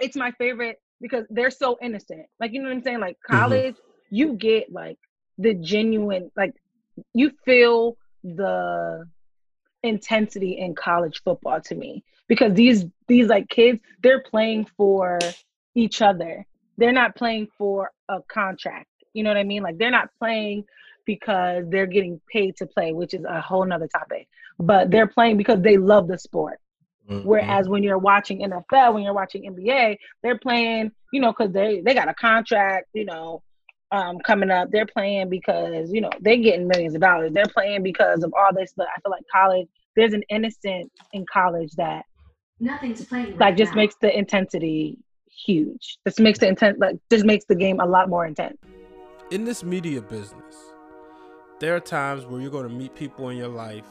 it's my favorite because they're so innocent. Like you know what I'm saying? Like mm-hmm. college, mm-hmm. you get like the genuine, like you feel the intensity in college football to me because these these like kids they're playing for each other they're not playing for a contract you know what i mean like they're not playing because they're getting paid to play which is a whole nother topic but they're playing because they love the sport mm-hmm. whereas when you're watching nfl when you're watching nba they're playing you know because they they got a contract you know um, coming up. They're playing because you know they're getting millions of dollars. They're playing because of all this. But I feel like college, there's an innocence in college that nothing's playing. Like just now. makes the intensity huge. This makes the intent like just makes the game a lot more intense. In this media business, there are times where you're going to meet people in your life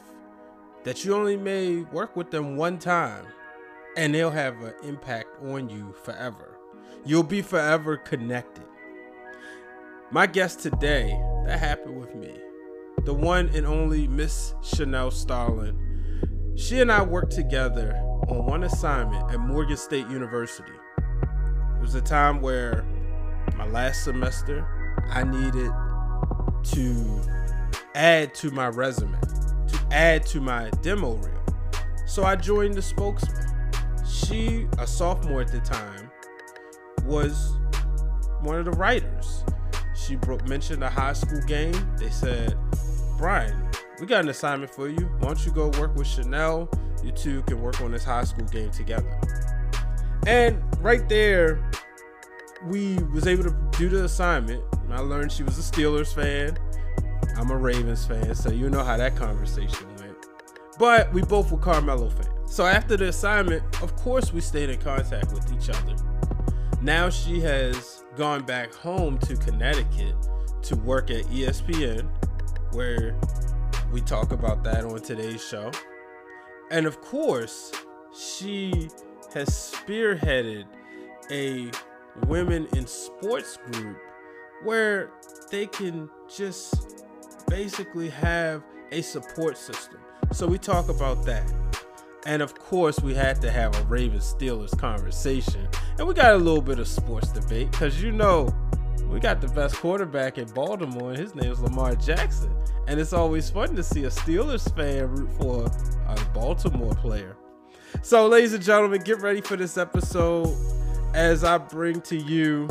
that you only may work with them one time, and they'll have an impact on you forever. You'll be forever connected. My guest today, that happened with me. The one and only Miss Shanell Starling. She and I worked together on one assignment at Morgan State University. It was a time where my last semester, I needed to add to my resume, to add to my demo reel. So I joined the spokesman. She, a sophomore at the time, was one of the writers she mentioned a high school game. They said, Brian, we got an assignment for you. Why don't you go work with Shanell? You two can work on this high school game together. And right there, we was able to do the assignment. And I learned she was a Steelers fan. I'm a Ravens fan, so you know how that conversation went. But we both were Carmelo fans. So after the assignment, of course, we stayed in contact with each other. Now she has gone back home to Connecticut to work at ESPN, where we talk about that on today's show. And of course, she has spearheaded a women in sports group where they can just basically have a support system. So we talk about that. And of course, we had to have a Ravens Steelers conversation. And we got a little bit of sports debate because you know, we got the best quarterback in Baltimore, and his name is Lamar Jackson. And it's always fun to see a Steelers fan root for a Baltimore player. So, ladies and gentlemen, get ready for this episode as I bring to you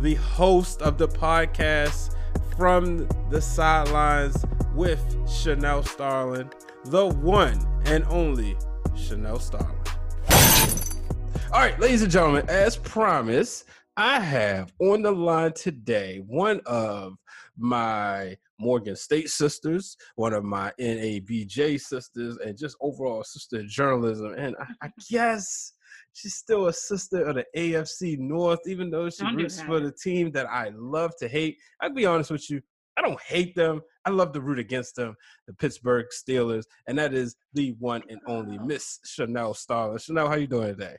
the host of the podcast from the sidelines with Shanell Starling, the one and only Shanell Starling. All right, ladies and gentlemen, as promised, I have on the line today one of my Morgan State sisters, one of my NABJ sisters, and just overall sister journalism. And I, I guess she's still a sister of the AFC North, even though she roots for the team that I love to hate. I'll be honest with you, I don't hate them. I love to root against them, the Pittsburgh Steelers, and that is the one and only Miss Shanell Starling. Shanell, how you doing today?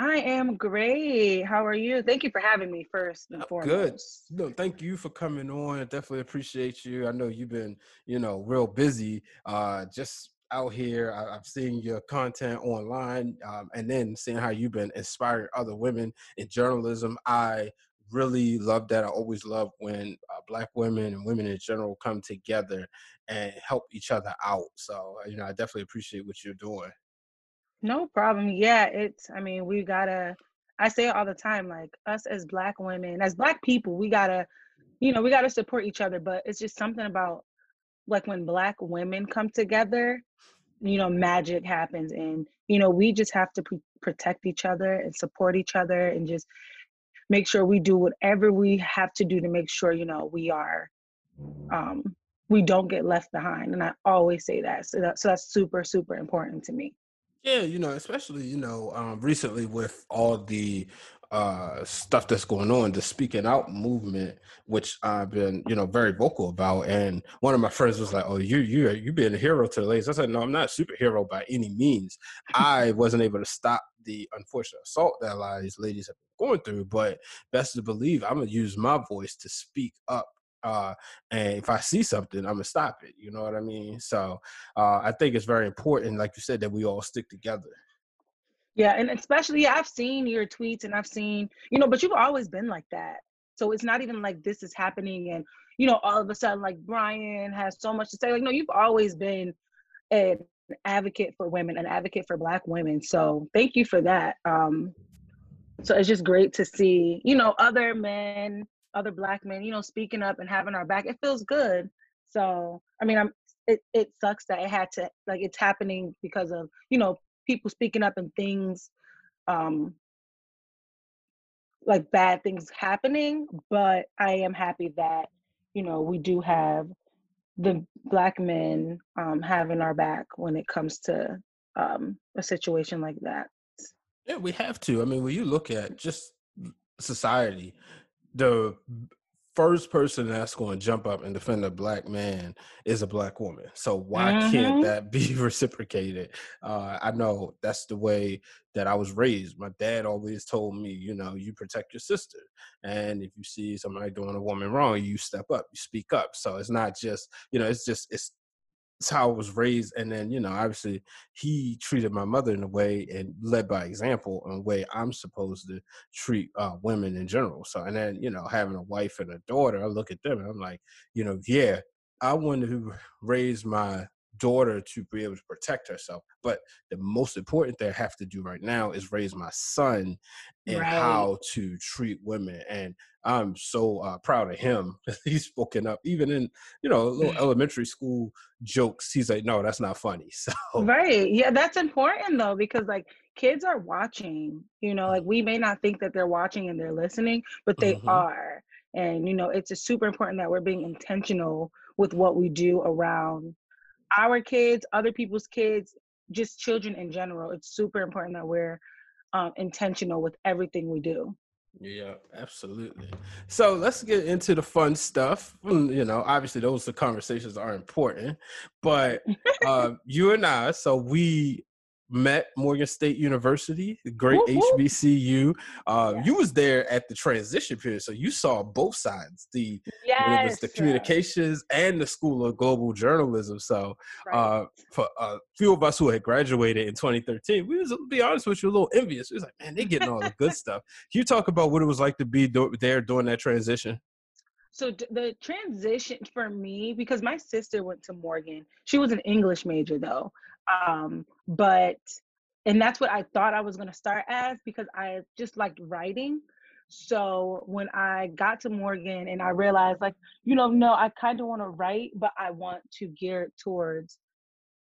I am great. How are you? Thank you for having me first and foremost. Good. No, thank you for coming on. I definitely appreciate you. I know you've been, you know, real busy. Uh, just out here. I, have seen your content online, um, and then seeing how you've been inspiring other women in journalism. I really love that. I always love when uh, black women and women in general come together and help each other out. So, uh, you know, I definitely appreciate what you're doing. No problem. Yeah, it's, I mean, we gotta, I say it all the time, like us as black women, as black people, we gotta, you know, we gotta support each other. But it's just something about like when black women come together, you know, magic happens. And, you know, we just have to protect each other and support each other and just make sure we do whatever we have to do to make sure you know we are um we don't get left behind and i always say that so, that, so that's super super important to me yeah you know especially you know um recently with all the uh stuff that's going on the speaking out movement which i've been you know very vocal about and one of my friends was like oh you you you being a hero to the ladies i said no i'm not a superhero by any means i wasn't able to stop the unfortunate assault that a lot of these ladies have been going through but best to believe i'm gonna use my voice to speak up uh, and if I see something, I'm gonna stop it. You know what I mean? So uh, I think it's very important, like you said, that we all stick together. Yeah, and especially yeah, I've seen your tweets and I've seen, you know, but you've always been like that. So it's not even like this is happening and you know, all of a sudden like Brian has so much to say. Like, no, you've always been an advocate for women, an advocate for black women. So thank you for that. Um so it's just great to see, you know, other men, other black men, you know, speaking up and having our back. It feels good. So I mean I'm it, it sucks that it had to like it's happening because of, you know, people speaking up and things um like bad things happening but i am happy that you know we do have the black men um having our back when it comes to um a situation like that. Yeah we have to. I mean when you look at just society the first person that's going to jump up and defend a black man is a black woman. So why mm-hmm. can't that be reciprocated? Uh, I know that's the way that I was raised. My dad always told me, you know, you protect your sister, and if you see somebody doing a woman wrong, you step up, you speak up. So it's not just, you know, it's just it's it's how I was raised. And then, you know, obviously he treated my mother in a way and led by example in a way I'm supposed to treat uh, women in general. So, and then, you know, having a wife and a daughter, I look at them and I'm like, you know, yeah, I wanted to raise my daughter to be able to protect herself. But the most important thing I have to do right now is raise my son and right. how to treat women. And I'm so uh, proud of him. he's spoken up, even in you know little elementary school jokes. He's like, no, that's not funny. So right, yeah, that's important though because like kids are watching. You know, like we may not think that they're watching and they're listening, but they mm-hmm. are. And you know, it's just super important that we're being intentional with what we do around our kids, other people's kids, just children in general. It's super important that we're um, intentional with everything we do. Yeah, absolutely. So let's get into the fun stuff. Mm, you know, obviously those conversations are important, but uh, you and I, so we met Morgan State University, great HBCU. Uh, You was there at the transition period, so you saw both sides. The yes. was the communications and the School of Global Journalism. So right. uh, for a few of us who had graduated in 2013, we was to be honest with you, a little envious. We was like, man, they getting all the good stuff. Can you talk about what it was like to be do- there during that transition? So the transition for me, because my sister went to Morgan, she was an English major though. Um, but and that's what I thought I was gonna start as because I just liked writing. So when I got to Morgan and I realized like, you know, no, I kind of want to write, but I want to gear it towards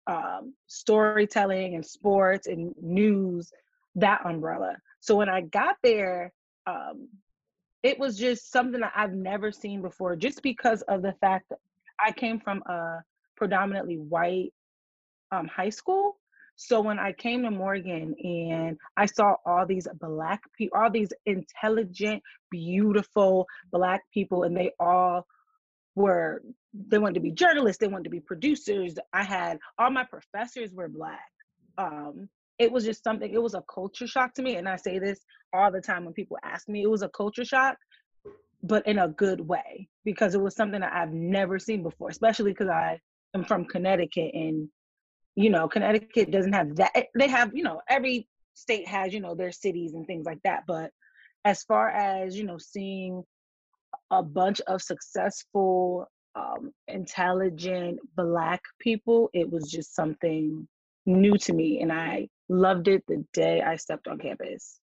um, storytelling and sports and news, that umbrella. So when I got there, um, it was just something that I've never seen before, just because of the fact that I came from a predominantly white um, high school. So when I came to Morgan and I saw all these black people, all these intelligent, beautiful black people, and they all were, they wanted to be journalists, they wanted to be producers. I had all my professors were black. Um, it was just something, it was a culture shock to me. And I say this all the time when people ask me, it was a culture shock, but in a good way, because it was something that I've never seen before, especially because I am from Connecticut and you know connecticut doesn't have that eh, they have you know every state has you know their cities and things like that but as far as you know seeing a bunch of successful um, intelligent black people it was just something new to me and i loved it the day i stepped on campus.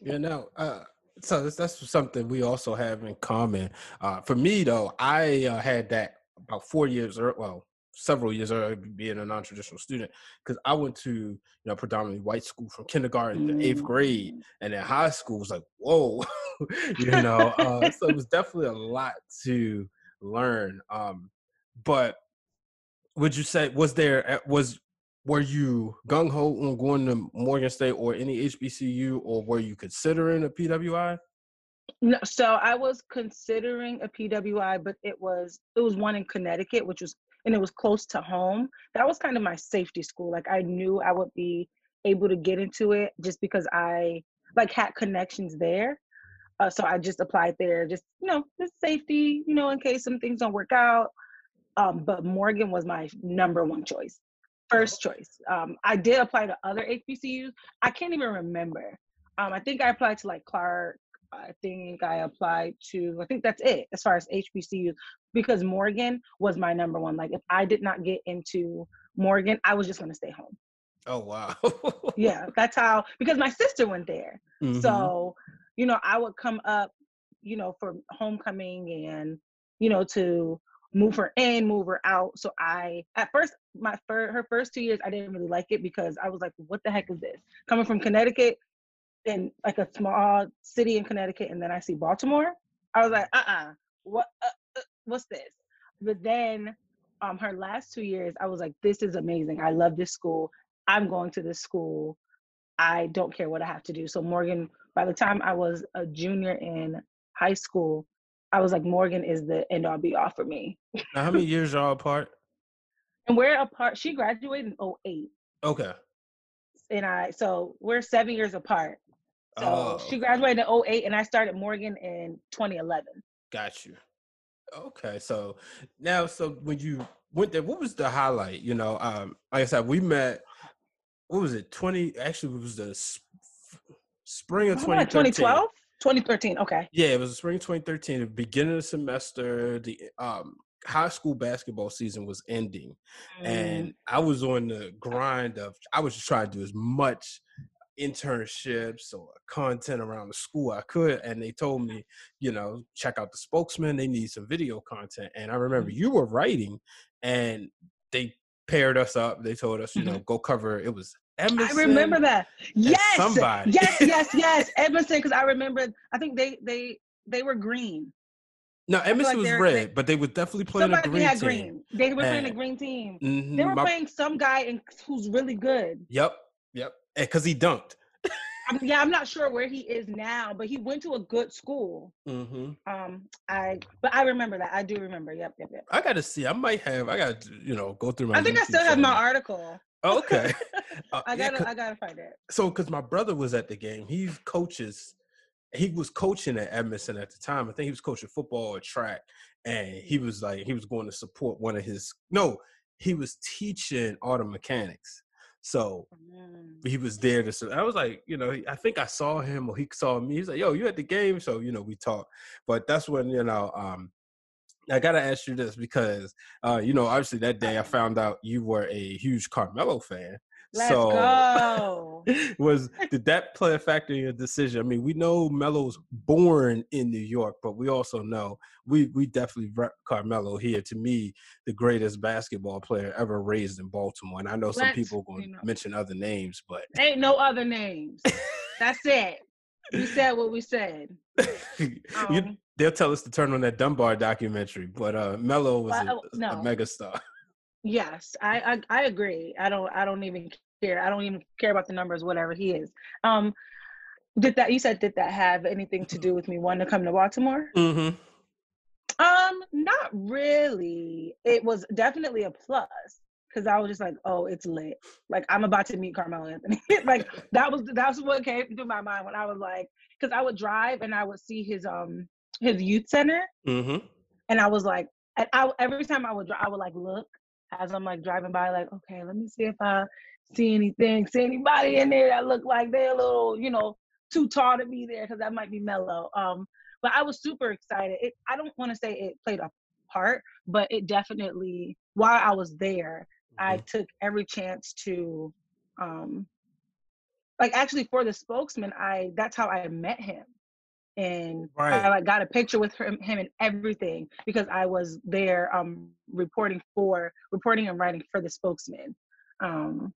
Yeah no uh so that's, that's something we also have in common. Uh for me though i uh, had that about four years or well several years earlier being a non-traditional student because I went to you know predominantly white school from kindergarten to eighth grade, mm. and then high school was like whoa, you know. Uh, so it was definitely a lot to learn. Um, but would you say was there was were you gung ho on going to Morgan State or any HBCU, or were you considering a PWI? No, so I was considering a PWI, but it was it was one in Connecticut, which was and it was close to home. That was kind of my safety school. Like I knew I would be able to get into it just because I like had connections there. Uh, so I just applied there, just you know, just safety, you know, in case some things don't work out. Um, but Morgan was my number one choice. First choice. Um, I did apply to other HBCUs. I can't even remember. Um, I think I applied to like Clark. I think I applied to. I think that's it as far as HBCUs because Morgan was my number one. Like if I did not get into Morgan, I was just gonna stay home. Oh wow. yeah, that's how because my sister went there. Mm-hmm. So, you know, I would come up, you know, for homecoming and you know to move her in, move her out. So I at first my fir- her first two years I didn't really like it because I was like, what the heck is this? Coming from Connecticut in like a small city in Connecticut and then I see Baltimore. I was like, uh-uh, what uh, uh, what's this? But then um her last two years I was like, this is amazing. I love this school. I'm going to this school. I don't care what I have to do. So Morgan, by the time I was a junior in high school, I was like, Morgan is the end all be all for me. now, how many years are apart? And we're apart. She graduated in 08. Okay. And I, so we're seven years apart. So oh. she graduated in 08 and I started Morgan in 2011. Got you. Okay. So now, so when you went there, what was the highlight? You know, um, like I said, we met, what was it? 20, actually, it was the spring of 2012? 2013. Okay. Yeah, it was the spring of 2013. The beginning of the semester, the um, high school basketball season was ending, mm. and I was on the grind of. I was just trying to do as much internships or content around the school I could, and they told me, you know, check out the spokesman. They need some video content, and I remember mm. you were writing, and they paired us up. They told us, you know, mm-hmm. go cover. It was Emerson. I remember that. Yes. Somebody. Yes, yes, yes. Emerson, because I remember. I think they they they were green. No, Emerson like was red, they, but they were definitely playing a green had team. Green. They were playing a green team. Mm-hmm, they were my, playing some guy in, who's really good. Yep, yep. Because he dunked. I mean, yeah, I'm not sure where he is now, but he went to a good school. Mm-hmm. Um, I but I remember that. I do remember. Yep, yep, yep. I got to see. I might have. I got to you know go through my. I think YouTube I still have my article. okay. Uh, I gotta, yeah, I gotta find it. So, because my brother was at the game, he coaches. He was coaching at Edmondson at the time. I think he was coaching football or track, and he was like, he was going to support one of his. No, he was teaching auto mechanics. So mm. he was there to. I was like, you know, I think I saw him or he saw me. He's like, "Yo, you at the game?" So you know, we talked. But that's when you know, um, I gotta ask you this because uh, you know, obviously that day I found out you were a huge Carmelo fan. Let's so, go. was did that play a factor in your decision? I mean, we know Melo's born in New York, but we also know we we definitely rep Carmelo here. To me, the greatest basketball player ever raised in Baltimore. And I know some Let's, people going to you know. mention other names, but ain't no other names. That's it. We said what we said. Um, you, they'll tell us to turn on that Dunbar documentary, but uh, Melo was well, a, no. a megastar. Yes, I, I I agree. I don't I don't even care. I don't even care about the numbers, whatever he is. Um, did that? You said did that have anything to do with me wanting to come to Baltimore? Mm-hmm. Um, not really. It was definitely a plus because I was just like, oh, it's lit. Like I'm about to meet Carmelo Anthony. like that was that's what came through my mind when I was like, because I would drive and I would see his um his youth center, mm-hmm. and I was like, and I every time I would drive, I would like look as I'm like driving by, like, okay, let me see if I see anything, see anybody in there that look like they're a little, you know, too tall to be there because that might be Melo. Um, but I was super excited. It, I don't want to say it played a part, but it definitely, while I was there, mm-hmm. I took every chance to, um, like actually for the spokesman, I that's how I met him and right. I like got a picture with him, him and everything because I was there um reporting for reporting and writing for the spokesman. Um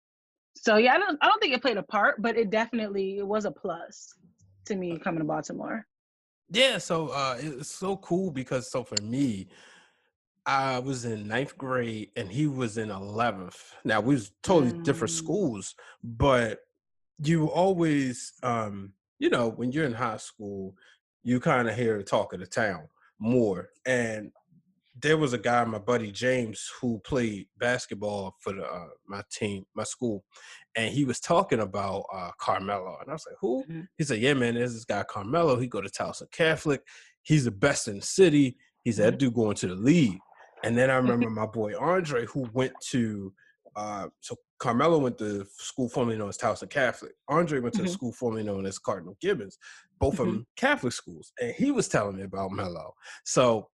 so yeah, I don't I don't think it played a part, but it definitely it was a plus to me coming to Baltimore. Yeah, so uh it's so cool because so for me, I was in ninth grade and he was in eleventh. Now we was totally mm. different schools, but you always um you know, when you're in high school, you kind of hear the talk of the town more. And there was a guy, my buddy James, who played basketball for the, uh, my team, my school, and he was talking about uh, Carmelo, and I was like, "Who?" Mm-hmm. He said, "Yeah, man, there's this guy Carmelo. He go to Towson Catholic. He's the best in the city. He said, mm-hmm. that dude going to the league." And then I remember my boy Andre, who went to uh, so Carmelo went to school formerly known as Towson Catholic. Andre went to Mhm. school formerly known as Cardinal Gibbons, both of Mhm. them Catholic schools. And he was telling me about Melo. So,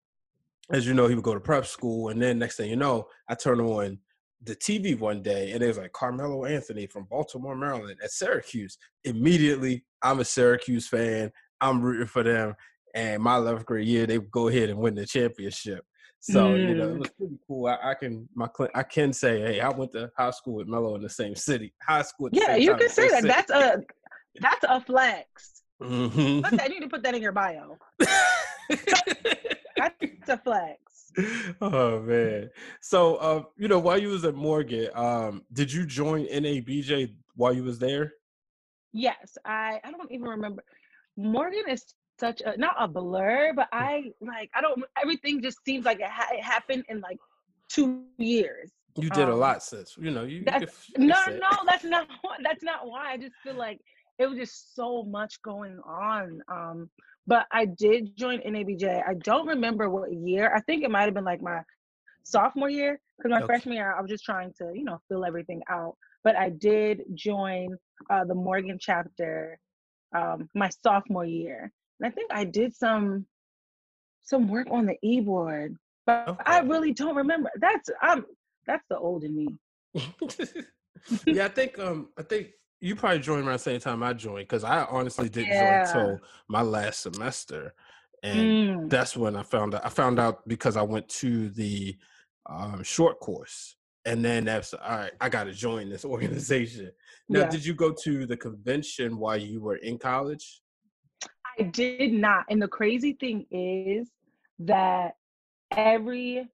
as you know, he would go to prep school, and then next thing you know, I turn on the TV one day, and it was like Carmelo Anthony from Baltimore, Maryland, at Syracuse. Immediately, I'm a Syracuse fan. I'm rooting for them. And my 11th grade year, they would go ahead and win the championship. So you know, it Mm. was pretty cool. I, I can my I can say, hey, I went to high school with Melo in the same city. High school. Yeah, you can say that. That's a that's a flex. Mhm. Put that, you need to put that in your bio. That's a flex. oh man. So uh, you know, while you was at Morgan, um, did you join NABJ while you was there? Yes, I I don't even remember. Morgan is such a not a blur, but I like I don't everything just seems like it, ha- it happened in like two years. You did a Um, lot, sis. You know, you, that's- you No, no, that's not that's not why. I just feel like it was just so much going on. Um, but I did join NABJ. I don't remember what year. I think it might have been like my sophomore year because my Okay. freshman year I was just trying to you know fill everything out. But I did join uh, the Morgan chapter um, my sophomore year, and I think I did some some work on the e board. But I really don't remember. That's I'm that's the old in me. yeah, I think um I think you probably joined around the same time I joined because I honestly didn't Yeah. join until my last semester. And Mm. that's when I found out I found out because I went to the um, short course. And then that's all right, I gotta join this organization. Now, Yeah. did you go to the convention while you were in college? I did not. And the crazy thing is that every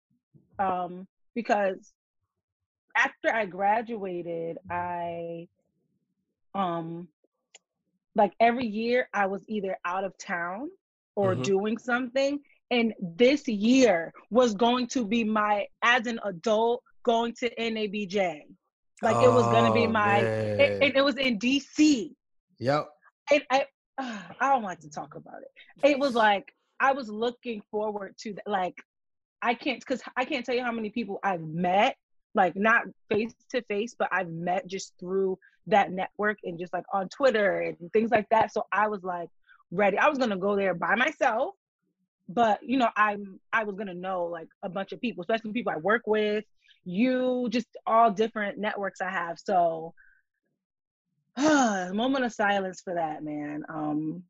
um because after I graduated, I um like every year I was either out of town or Mhm. doing something. And this year was going to be my as an adult going to NABJ. Like it was gonna be Oh, my and it was in DC. Yep. and I, uh, I don't like to talk about it. It was like I was looking forward to that. Like I can't because I can't tell you how many people I've met, like not face to face, but I've met just through that network and just like on Twitter and things like that. So I was like ready. I was gonna go there by myself, but you know I'm I was gonna know like a bunch of people, especially people I work with, you, just all different networks I have. So moment of silence for that, man. Um,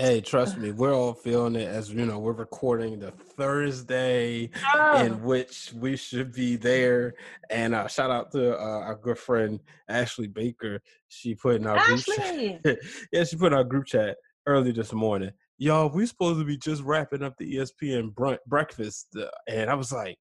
Hey, trust me, we're all feeling it as you know, we're recording the Thursday in oh, which we should be there. And uh, shout out to uh, our good friend Ashley Baker. She put in our group Ashley. chat. yeah, she put in our group chat early this morning. Y'all, we supposed to be just wrapping up the ESPN brunch, breakfast, uh, and I was like,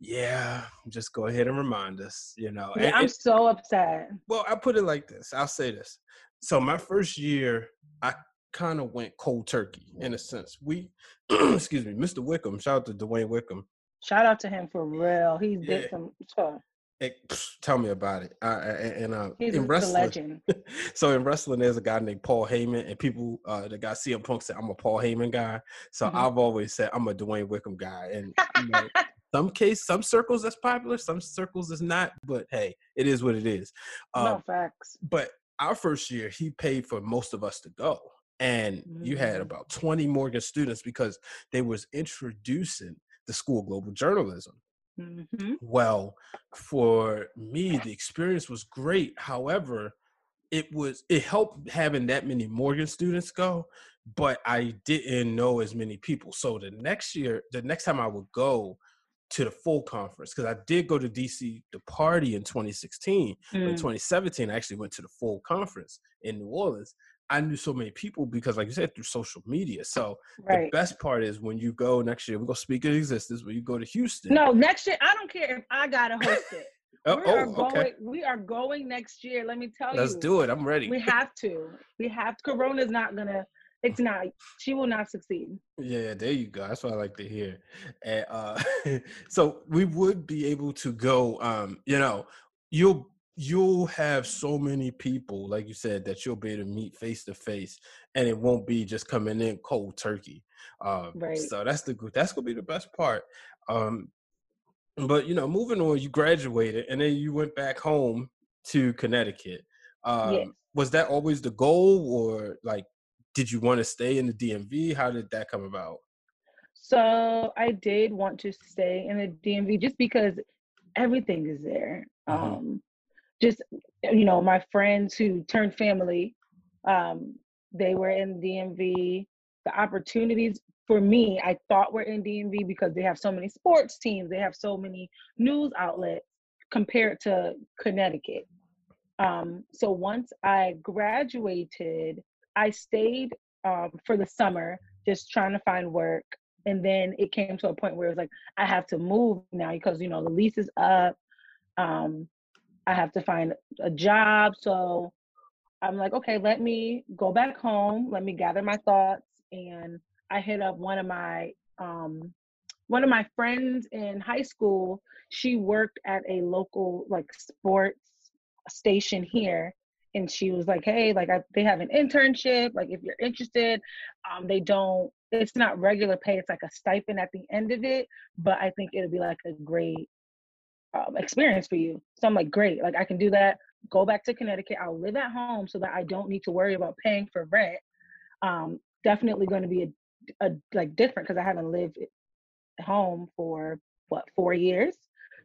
"Yeah, just go ahead and remind us." You know, Yeah, and- I'm and- so upset. well, I put it like this. I'll say this. So my first year, I kind of went cold turkey in a sense. We, excuse me, Mr. Wickham. Shout out to DeWayne Wickham. Shout out to him for real. He Yeah. did some. So Hey, tell me about it. I, I, and uh, he's in a wrestling, legend. so in wrestling, there's a guy named Paul Heyman, and people, uh, the guy CM Punk said, "I'm a Paul Heyman guy." So Mhm. I've always said I'm a DeWayne Wickham guy, and you know, some case, some circles that's popular, some circles is not. But hey, it is what it is. Um, no facts. but our first year he paid for most of us to go and you had Mm. about 20 morgan students because they was introducing the school of global journalism hmm well for me the experience was great however it was it helped having that many morgan students go but i didn't know as many people so the next year the next time i would go to the full conference because i did go to dc to party in 2016 but in Mm. 2017 i actually went to the full conference in new orleans i knew so many people because like you said through social media so Right. the best part is when you go next year we're going to speak in existence when you go to houston No, next year I don't care if I gotta host it. oh, we oh, are going. okay We are going next year. Let me tell you let's do it i'm ready We have to. We have. To. Corona's not gonna. It's not. She will not succeed. Yeah, there you go. That's what I like to hear. And uh so we would be able to go um, you know, you'll you'll have so many people, like you said, that you'll be able to meet face to face and it won't be just coming in cold turkey. Um Right. so that's the good that's gonna be the best part. Um but you know, moving on, you graduated and then you went back home to Connecticut. Um, yes. Was that always the goal, or like, did you want to stay in the DMV? How did that come about? So I did want to stay in the DMV just because everything is there. Mm-hmm. Um, just you know, my friends who turned family, um, they were in DMV. The opportunities for me, I thought were in DMV because they have so many sports teams, they have so many news outlets compared to Connecticut. Um, so once I graduated, I stayed um, for the summer just trying to find work. And then it came to a point where it was like, I have to move now because, you know, the lease is up. Um, I have to find a job. So I'm like, okay, let me go back home. Let me gather my thoughts. And I hit up one of my um, one of my friends in high school. She worked at a local like sports station here, and she was like, "Hey, like I, they have an internship. Like if you're interested, um, they don't. It's not regular pay. It's like a stipend at the end of it. But I think it'll be like a great um, experience for you. So I'm like, great. Like I can do that. Go back to Connecticut. I'll live at home so that I don't need to worry about paying for rent. Um, definitely going to be a a like different because I haven't lived at home for what four years.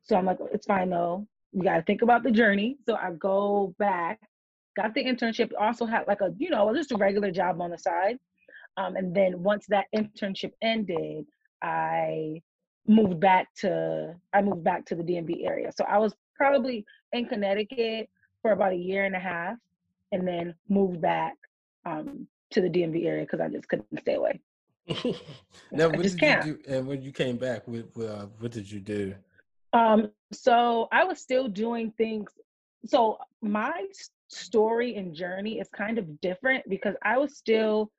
So I'm like, it's fine though. We got to think about the journey. So I go back, got the internship. Also had like a you know just a regular job on the side. Um, and then once that internship ended, I moved back to I moved back to the DMV area. So I was probably in Connecticut for about a year and a half, and then moved back um, to the DMV area because I just couldn't stay away. now, what did can't. you do? And when you came back, what, uh, what did you do? Um, so I was still doing things. So my story and journey is kind of different because I was still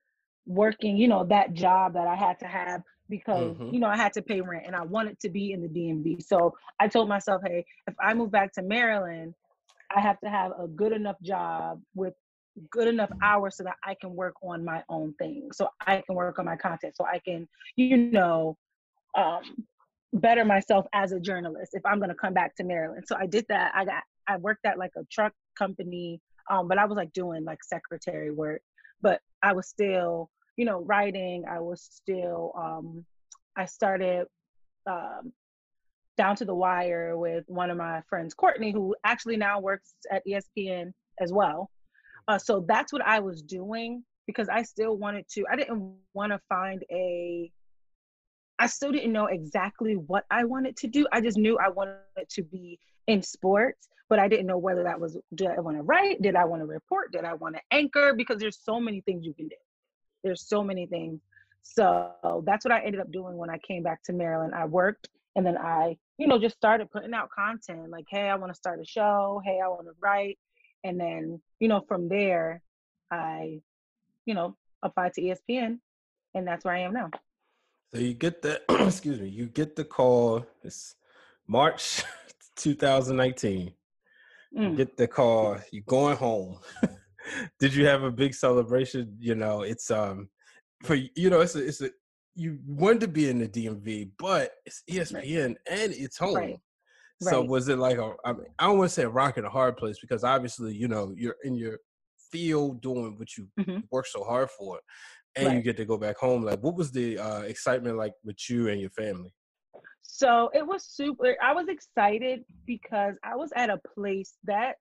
working, you know, that job that I had to have because mm-hmm. you know I had to pay rent and I wanted to be in the DMV. So I told myself, hey, if I move back to Maryland, I have to have a good enough job with good enough hours so that I can work on my own thing. So I can work on my content. So I can, you know, um, better myself as a journalist if I'm gonna come back to Maryland. So I did that. I got I worked at like a truck company, um, but I was like doing like secretary work. But I was still, you know, writing. I was still um I started um down to the wire with one of my friends, Courtney, who actually now works at ESPN as well. Uh, so that's what I was doing because I still wanted to, I didn't want to find a, I still didn't know exactly what I wanted to do. I just knew I wanted to be in sports, but I didn't know whether that was, did I want to write? Did I want to report? Did I want to anchor? Because there's so many things you can do. There's so many things. So that's what I ended up doing when I came back to Maryland. I worked and then I, you know, just started putting out content like, hey, I want to start a show. Hey, I want to write and then you know from there i you know applied to espn and that's where i am now so you get the excuse me you get the call it's march 2019 mm. get the call you're going home did you have a big celebration you know it's um for you know it's a, it's a you wanted to be in the dmv but it's espn right. and it's home right. So right. was it like a? I, mean, I don't want to say a rock in a hard place because obviously you know you're in your field doing what you mm-hmm. work so hard for, and right. you get to go back home. Like, what was the uh, excitement like with you and your family? So it was super. I was excited because I was at a place that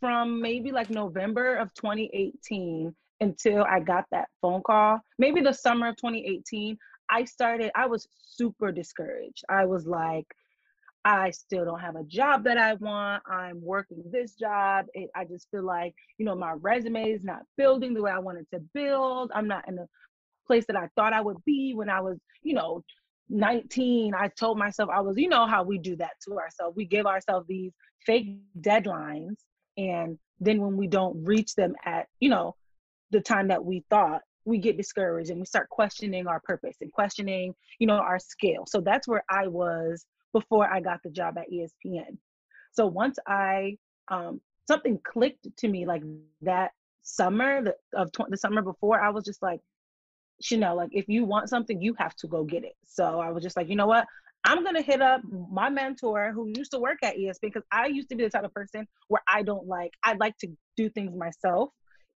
from maybe like November of 2018 until I got that phone call, maybe the summer of 2018, I started, I was super discouraged. I was like, I still don't have a job that I want. I'm working this job. It, I just feel like, you know, my resume is not building the way I wanted to build. I'm not in the place that I thought I would be when I was, you know, 19. I told myself I was, you know, how we do that to ourselves. We give ourselves these fake deadlines. And then when we don't reach them at, you know, the time that we thought, we get discouraged and we start questioning our purpose and questioning, you know, our skill. So that's where I was before I got the job at ESPN. So once I um, something clicked to me like that summer the, of tw- the summer before, I was just like, Shanell, like if you want something, you have to go get it. So I was just like, you know what? I'm gonna hit up my mentor who used to work at ESPN because I used to be the type of person where I don't like I like to do things myself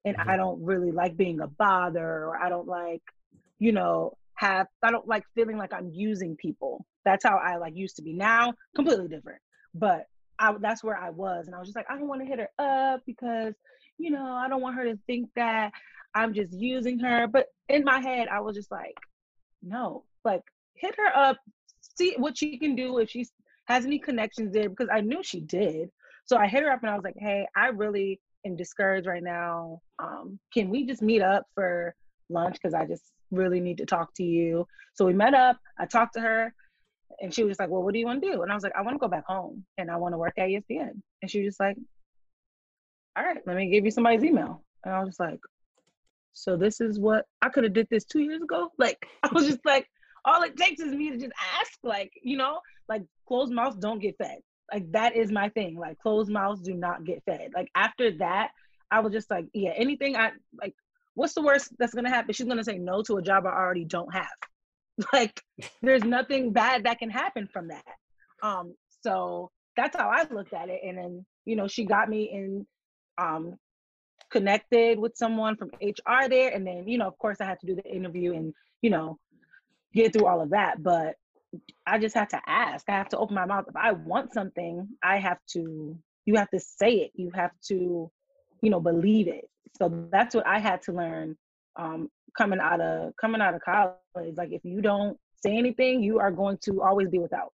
and mm-hmm. I don't really like being a bother or I don't like, you know, have I don't like feeling like I'm using people. That's how I like used to be. Now, completely different. But I that's where I was and I was just like I don't want to hit her up because you know, I don't want her to think that I'm just using her. But in my head, I was just like, no, like hit her up, see what she can do if she has any connections there because I knew she did. So I hit her up and I was like, hey, I really am discouraged right now. Um, can we just meet up for lunch? Because I just really need to talk to you. So we met up. I talked to her and she was like, well, what do you want to do? And I was like, I want to go back home and I want to work at ESPN. And she was just like, all right, let me give you somebody's email. And I was just like, so this is what I could have did this two years ago. Like I was just like, all it takes is me to just ask, like, you know, like closed mouths don't get fed. Like that is my thing. Like closed mouths do not get fed. Like after that, I was just like, yeah, anything I like, what's the worst that's gonna happen? She's gonna say no to a job I already don't have. Like there's nothing bad that can happen from that. Um, so that's how I looked at it. And then, you know, she got me in um connected with someone from HR there. And then, you know, of course I had to do the interview and, you know, get through all of that. But I just have to ask. I have to open my mouth. If I want something, I have to, you have to say it. You have to, you know, believe it. So that's what I had to learn um, coming out of coming out of college. Like if you don't say anything, you are going to always be without.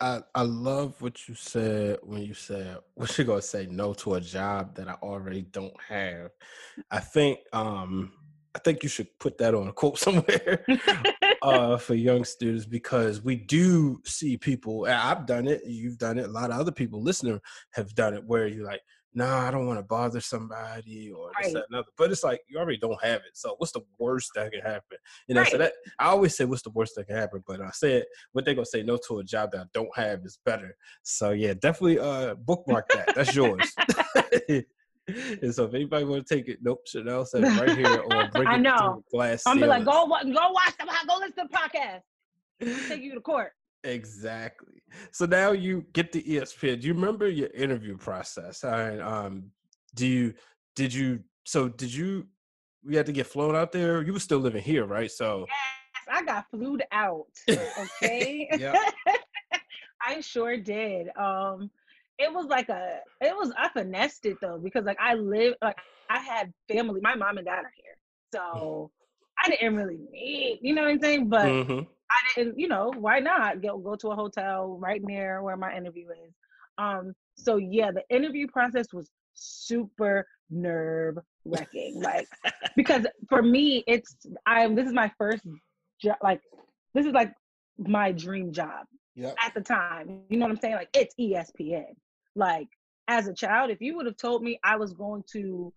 I, I love what you said when you said what you gonna say no to a job that I already don't have. I think um I think you should put that on a quote somewhere uh, for young students because we do see people. I've done it. You've done it. A lot of other people listening have done it. Where you're like, nah, I don't want to bother somebody or this, right. that, another. But it's like you already don't have it. So what's the worst that can happen? You know, right. so that I always say what's the worst that can happen, but I said what they're gonna say no to a job that I don't have is better. So yeah, definitely uh bookmark that. That's yours. and so if anybody want to take it, nope, Shanell said it right here or bring I it know. glass. I'm be like, go go watch them, go listen to the podcast. take you to court. Exactly. So now you get the ESPN. Do you remember your interview process? And um, do you did you so did you we had to get flown out there? You were still living here, right? So yes, I got flew out. Okay. I sure did. Um it was like a it was I finessed it though because like I live like I had family. My mom and dad are here, so I didn't really need you know what I'm saying. But mm-hmm. I didn't, you know, why not go go to a hotel right near where my interview is. Um, so yeah, the interview process was super nerve wracking, like because for me, it's I this is my first job, like this is like my dream job yep. at the time. You know what I'm saying? Like it's ESPN. Like as a child, if you would have told me I was going to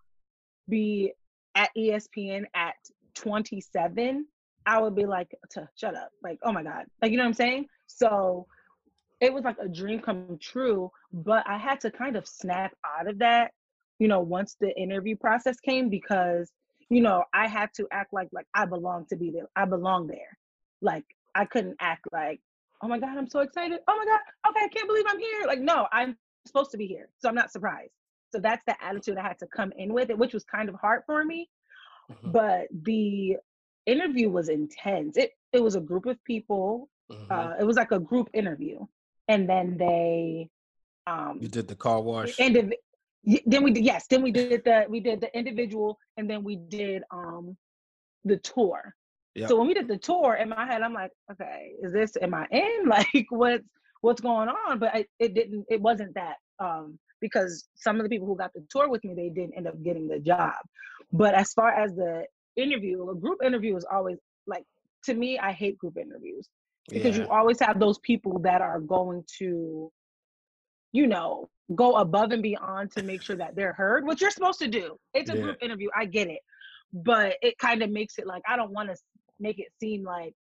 be at ESPN at 27, I would be like, shut up. Like, oh my God. Like, you know what I'm saying? So it was like a dream come true, but I had to kind of snap out of that, you know, once the interview process came because, you know, I had to act like like I belong to be there. I belong there. Like I couldn't act like, oh my God, I'm so excited. Oh my God, okay, I can't believe I'm here. Like, no, I'm supposed to be here. So I'm not surprised. So that's the attitude I had to come in with it, which was kind of hard for me. Mm-hmm. But the interview was intense. It it was a group of people. Mm-hmm. Uh, it was like a group interview, and then they. Um, you did the car wash. And then we did yes. Then we did the we did the individual, and then we did um the tour. Yep. So when we did the tour, in my head, I'm like, okay, is this am I in? Like, what's what's going on? But I, it didn't. It wasn't that. Um, because some of the people who got the tour with me, they didn't end up getting the job. But as far as the interview, a group interview is always like to me, I hate group interviews because yeah. you always have those people that are going to, you know, go above and beyond to make sure that they're heard, which you're supposed to do. It's a yeah. group interview, I get it. But it kind of makes it like I don't want to make it seem like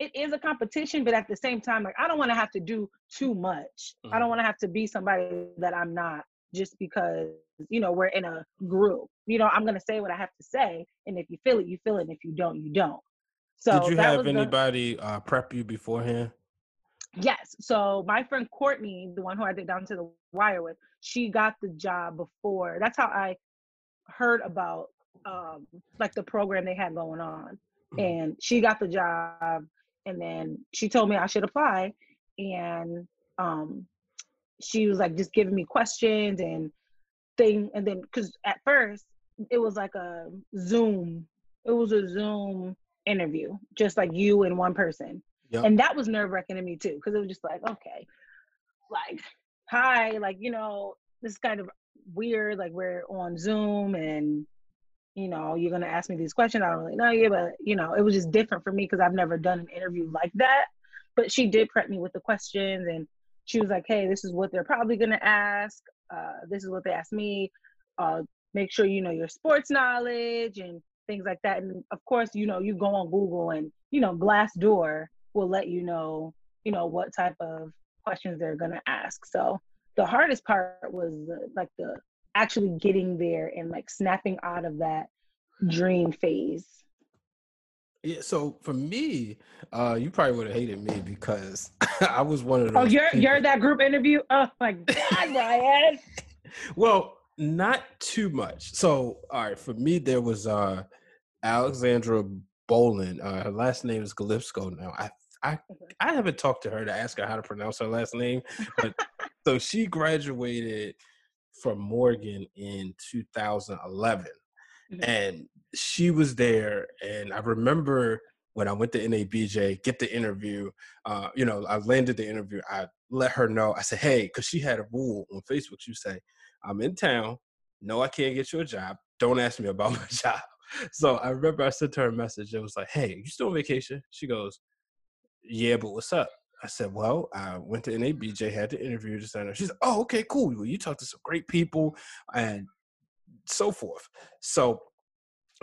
it is a competition, but at the same time, like I don't want to have to do too much. Mm-hmm. I don't mm-hmm. want to have to be somebody that I'm not just because you know we're in a group you know i'm to say what i have to say and if you feel it you feel it and if you don't you don't so did you have anybody the, uh, prep you beforehand Yes. So my friend Courtney, the one who I did down to the wire with, she got the job before. That's how I heard about um like the program they had going on. Mm-hmm. And she got the job and then she told me I should apply and um she was like just giving me questions and thing and then because at first it was like a zoom it was a zoom interview just like you and one person yep. and that was nerve-wracking to me too because it was just like okay like hi like you know this is kind of weird like we're on zoom and you know you're gonna ask me these questions i don't really know you but you know it was just different for me because i've never done an interview like that but she did prep me with the questions and she was like, hey, this is what they're probably going to ask. Uh, this is what they asked me. Uh, make sure you know your sports knowledge and things like that. And of course, you know, you go on Google and, you know, Glassdoor will let you know, you know, what type of questions they're going to ask. So the hardest part was the, like the actually getting there and like snapping out of that dream phase. Yeah, so for me, uh, you probably would have hated me because I was one of oh, those. Oh, you're people. you're that group interview. Oh my god, Ryan. well, not too much. So, all right, for me, there was uh, Alexandra Bolin. Uh, her last name is Galipsko. Now, I I I haven't talked to her to ask her how to pronounce her last name, but so she graduated from Morgan in 2011. Mm-hmm. And she was there, and I remember when I went to NABJ, get the interview. Uh, you know, I landed the interview. I let her know. I said, "Hey," because she had a rule on Facebook. She say, "I'm in town. No, I can't get you a job. Don't ask me about my job." So I remember I sent her a message. It was like, "Hey, you still on vacation?" She goes, "Yeah, but what's up?" I said, "Well, I went to NABJ, had the interview to sign up." She's, "Oh, okay, cool. Well, you talked to some great people, and so forth. So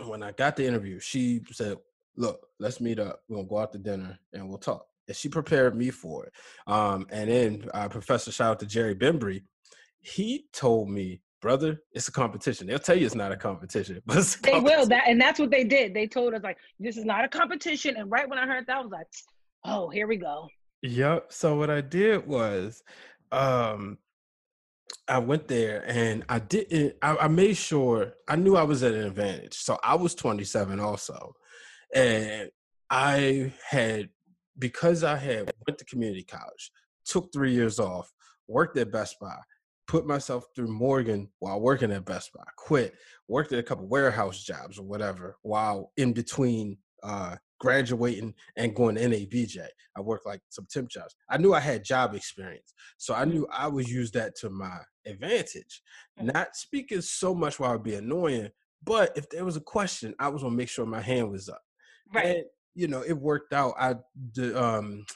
when I got the interview, she said, "Look, let's meet up. We're gonna go out to dinner and we'll talk." And she prepared me for it. Um, and then uh, Professor, shout out to Jerry Bembry. He told me, brother, it's a competition. They'll tell you it's not a competition, but a they will. That and that's what they did. They told us like, this is not a competition. And right when I heard that, I was like, oh, here we go. Yep. So what I did was, um, I went there and I didn't. I, I, made sure I knew I was at an advantage. So I was 27 also, and I had because I had went to community college, took three years off, worked at Best Buy, put myself through Morgan while working at Best Buy, quit, worked at a couple warehouse jobs or whatever while in between uh, graduating and going to NABJ. I worked like some temp jobs. I knew I had job experience. So I knew I would use that to my advantage. Mm. Not speaking so much while I'd be annoying, but if there was a question, I was gonna make sure my hand was up. Right. And, you know, it worked out. I um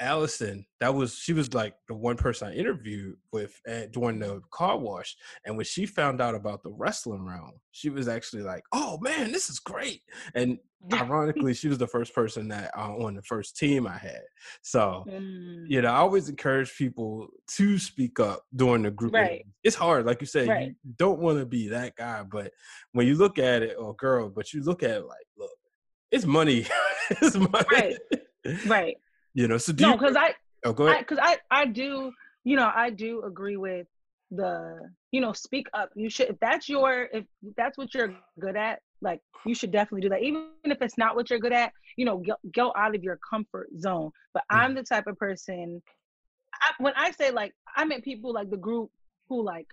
Allison, that was she was like the one person I interviewed with at, during the car wash, and when she found out about the wrestling round, she was actually like, "Oh man, this is great!" And ironically, she was the first person that uh, on the first team I had. So, mm. you know, I always encourage people to speak up during the group. Right. It's hard, like you said, right. you don't want to be that guy, but when you look at it, or girl, but you look at it like, look, it's money. it's money. Right. Right. You know, so do no, because I oh go ahead because I, I I do you know I do agree with the you know speak up. You should if that's your if that's what you're good at, like you should definitely do that. Even if it's not what you're good at, you know, go, go out of your comfort zone. But mm. I'm the type of person. I, when I say like, I meant people like the group who like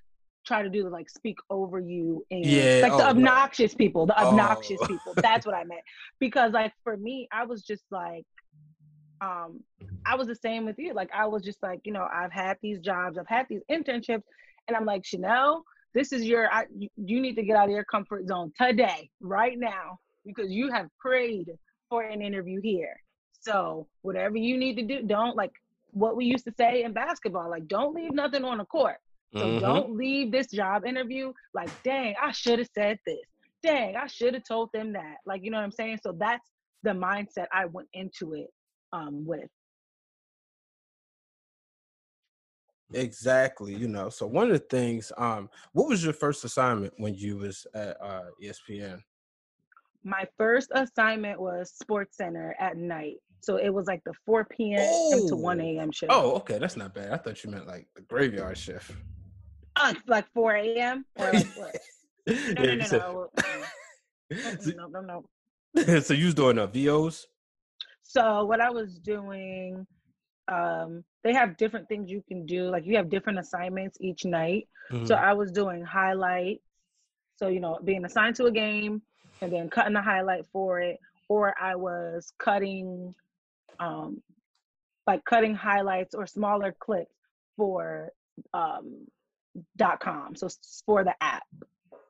try to do the like speak over you and yeah, like the oh, obnoxious no. people, the obnoxious oh. people. That's what I meant. Because like for me, I was just like um i was the same with you. Like i was just like you know i've had these jobs i've had these internships and i'm like Shanell this is your I, you need to get out of your comfort zone today right now because you have prayed for an interview here. So whatever you need to do don't like what we used to say in basketball like don't leave nothing on the court. So mm-hmm. don't leave this job interview like dang i should have said this. Dang i should have told them that. Like you know what i'm saying? So that's the mindset i went into it um, with. Exactly, you know. So one of the things, um, what was your first assignment when you was at uh, ESPN? My first assignment was Sports Center at night. So it was like the 4 p.m. to 1 a.m. shift. Oh, okay, that's not bad. I thought you meant like the graveyard shift. Uh, like 4 a.m. or like what? No, Yeah, no, no, said- no. so, no, no, no. so you was doing uh, VOs? So what I was doing, um, they have different things you can do. Like you have different assignments each night. So Mhm. I was doing highlights. So you know, being assigned to a game and then cutting the highlight for it, or I was cutting, um, like cutting highlights or smaller clips for um, dot com. So for the app,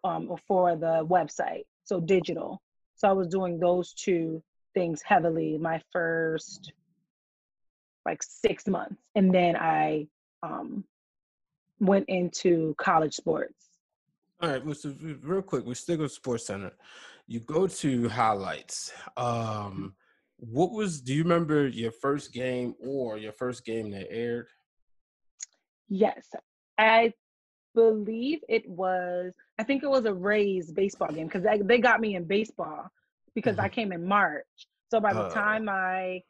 um, or for the website. So digital. So I was doing those two things heavily my first like six months, and then I um, went into college sports. All right, so real quick, we stick with Sports Center. You go to highlights. Um, what was? Do you remember your first game or your first game that aired? Yes, I believe it was. I think it was a Rays baseball game because they, they got me in baseball because I came in March. So by the Oh. time I,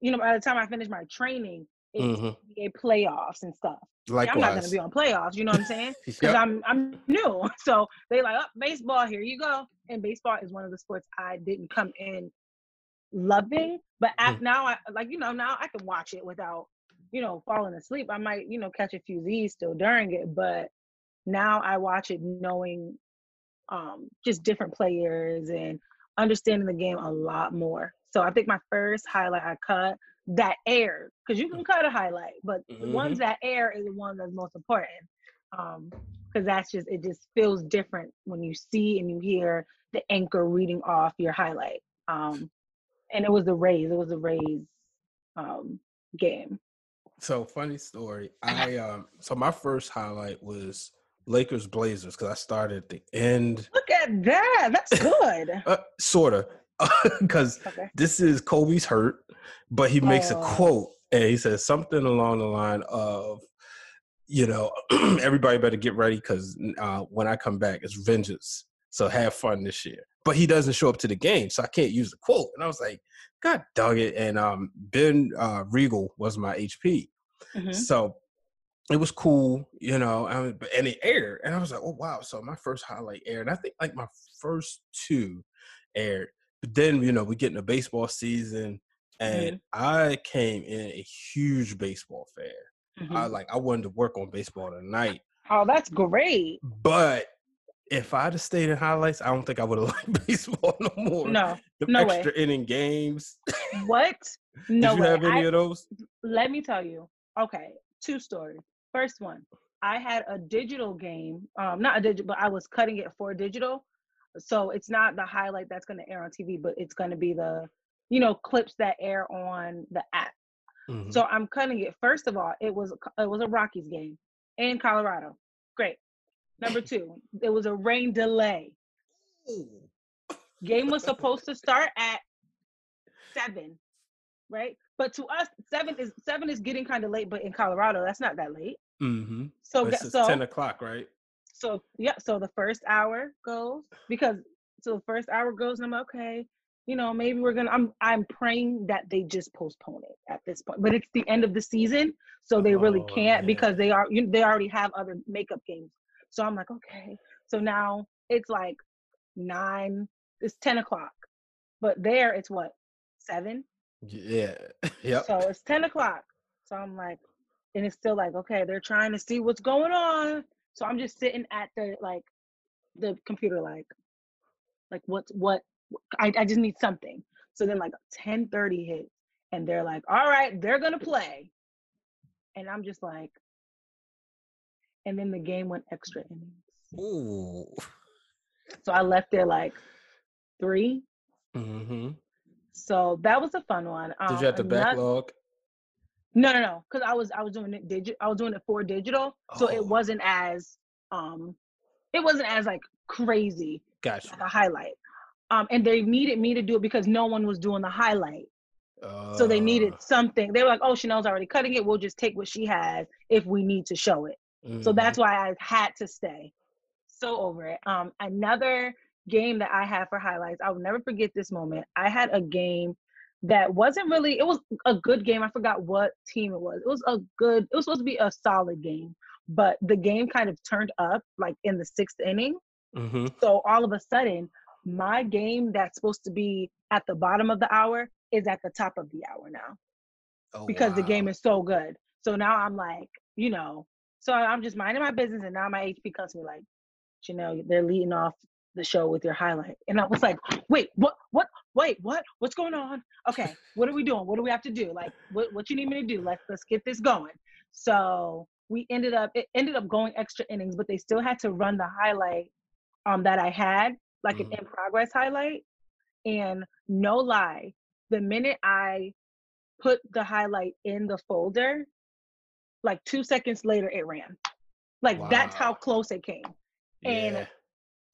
you know, by the time I finished my training, it's Mhm. NBA playoffs and stuff. Likewise. I'm not gonna be on playoffs. You know what I'm saying? Because Yep. I'm I'm new. So they like, oh, baseball, here you go. And baseball is one of the sports I didn't come in loving, but Mhm. now I like you know now I can watch it without you know falling asleep. I might you know catch a few Z's still during it, but now I watch it knowing um just different players and understanding the game a lot more. So I think my first highlight I cut that aired because you can cut a highlight, but the ones that air is the one that's most important. Um, because that's just it just feels different when you see and you hear the anchor reading off your highlight. Um, and it was the Rays. It was the Rays um game. So funny story. I um so my first highlight was Lakers Blazers because I started at the end, Look at that. That's good. uh, sorta, because okay. this is Kobe's hurt, but he makes Oh. a quote and he says something along the line of, you know, everybody better get ready because uh, when I come back, it's vengeance. So have fun this year. But he doesn't show up to the game, so I can't use the quote. And I was like, God dog it. And um, Ben uh, Regal was my HP. Mhm. So it was cool, you know, I mean, but- and it aired. And I was like, oh, wow. So my first highlight aired. I think like my first two aired. But then, you know, we get in the baseball season and I came in a huge baseball fan. Mhm. I like, I wanted to work on baseball tonight. oh, that's great. But if I'd have stayed in highlights, I don't think I would have liked baseball no more. No, the no way. extra inning games. what? No Did you way. have any I- of those? let me tell you. Okay, two stories. First one, I had a digital game. Um, not a digital, but I was cutting it for digital. So it's not the highlight that's going to air on TV, but it's going to be the, you know, clips that air on the app. Mhm. So I'm cutting it. First of all, it was it was a Rockies game in Colorado. Great. Number two, it was a rain delay. Game was supposed to start at seven, right? But to us, seven is seven is getting kind of late. But in Colorado, that's not that late. Mm-hmm. So It's so 10 o'clock, right? so yeah. So the first hour goes because so the first hour goes, and I'm okay. You know, maybe we're gonna. I'm I'm praying that they just postpone it at this point. But it's the end of the season, so they really Oh, can't man. because they are. You, they already have other makeup games. So I'm like, okay. So now it's like nine. It's ten o'clock, but there it's what seven. Yeah. Yep. So it's 10 o'clock. So I'm like, and it's still like, okay, they're trying to see what's going on. So I'm just sitting at the like the computer, like, like what's what I, I just need something. So then like 10:30 hits and they're like, all right, they're gonna play. And I'm just like, and then the game went extra innings. Ooh. So I left there like three. Mm-hmm. So that was a fun one. Did Um, you have to anoth- backlog? No, no, no. Because I was I was doing it digital. I was doing it for digital, so Oh. it wasn't as um, it wasn't as like crazy Gotcha. like a highlight. Um, and they needed me to do it because no one was doing the highlight, so they needed Uh, something. They were like, "Oh, Shanell's already cutting it. We'll just take what she has if we need to show it." So mhm. that's why I had to stay. So over it. Um, another game that I had for highlights, I will never forget this moment. I had a game that wasn't really it was a good game. I forgot what team it was. It was a good, it was supposed to be a solid game, but the game kind of turned up like in the sixth inning. Mm-hmm. So all of a sudden, my game that's supposed to be at the bottom of the hour is at the top of the hour now. Oh, because wow. the game is so good. So now I'm like, you know, so I'm just minding my business, and now my HP comes to me like, you know, they're leading off the show with your highlight, and I was like, wait, what, what, wait, what, what's going on? Okay, what are we doing? What do we have to do? Like, what, what you need me to do? Let's let's get this going. So we ended up, it ended up going extra innings, but they still had to run the highlight um that I had, like Mhm. an in progress highlight, and no lie, the minute I put the highlight in the folder, like two seconds later it ran. Like that's how close it came. and Yeah.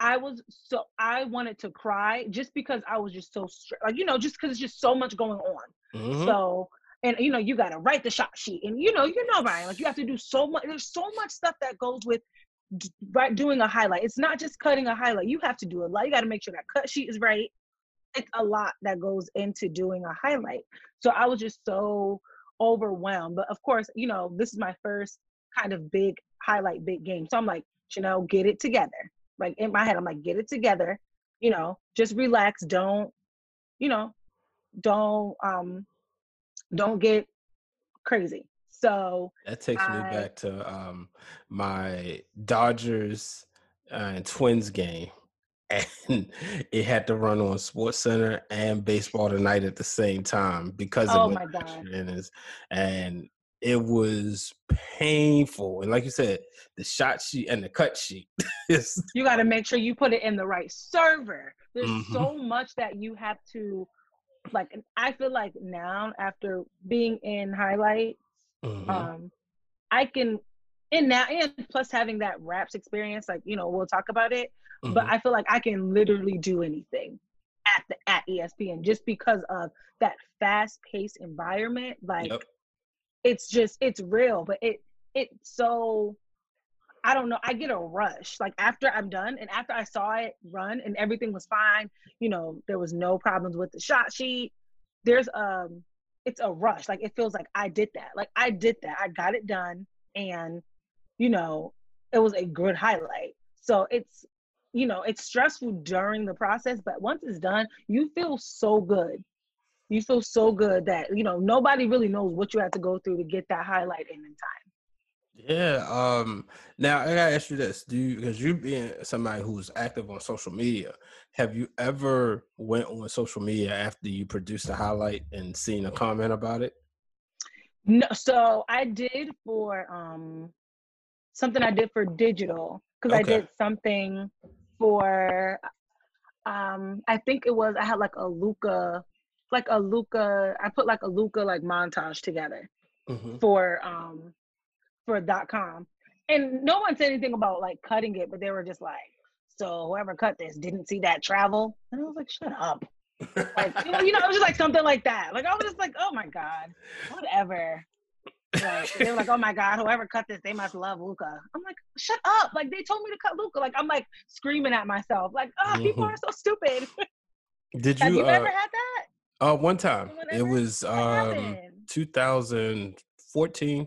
I was so I wanted to cry just because I was just so stressed. Like, you know, just because it's just so much going on. Mhm. So and you know, you gotta write the shot sheet. And you know, you know, Ryan, like you have to do so much there's so much stuff that goes with right doing a highlight. It's not just cutting a highlight. You have to do a lot. You gotta make sure that cut sheet is right. It's a lot that goes into doing a highlight. So I was just so overwhelmed. But of course, you know, this is my first kind of big highlight, big game. So I'm like, you know, get it together. Like in my head, I'm like, get it together. You know, just relax. Don't, you know, don't um don't get crazy. So That takes me back to um, my Dodgers uh, and Twins game, and it had to run on Sports Center and Baseball Tonight at the same time because Oh of my God. and it was painful. And like you said, the shot sheet and the cut sheet you got to make sure you put it in the right server. There's Mhm. so much that you have to like I feel like now after being in highlights Mhm. um I can and now and plus having that raps experience like you know we'll talk about it but Mhm. I feel like I can literally do anything at the at ESPN just because of that fast paced environment like Yep. It's just it's real but it it's so i don't know i get a rush like after i'm done and after i saw it run and everything was fine you know there was no problems with the shot sheet there's um it's a rush like it feels like i did that like i did that i got it done and you know it was a good highlight. So it's you know it's stressful during the process but once it's done you feel so good you feel so good that you know nobody really knows what you have to go through to get that highlight in in time Yeah. Um. Now I gotta ask you this: Do you, because you being somebody who's active on social media, have you ever went on social media after you produced a highlight and seen a comment about it? no so i did for um something i did for digital because i did something for um i think it was i had like a Luka like a Luka i put like a Luka like montage together Mm-hmm. for um for dot com. And no one said anything about like cutting it but they were just like so whoever cut this didn't see that travel? And i was like shut up. Like you know, you know it was just like something like that. Like i was just like oh my god whatever. Like they were like oh my god whoever cut this they must love Luka. I'm like shut up. Like they told me to cut Luka. Like i'm like screaming at myself like oh people Mhm. are so stupid. Did have you? you uh, ever had that uh, one time. It was um 2014.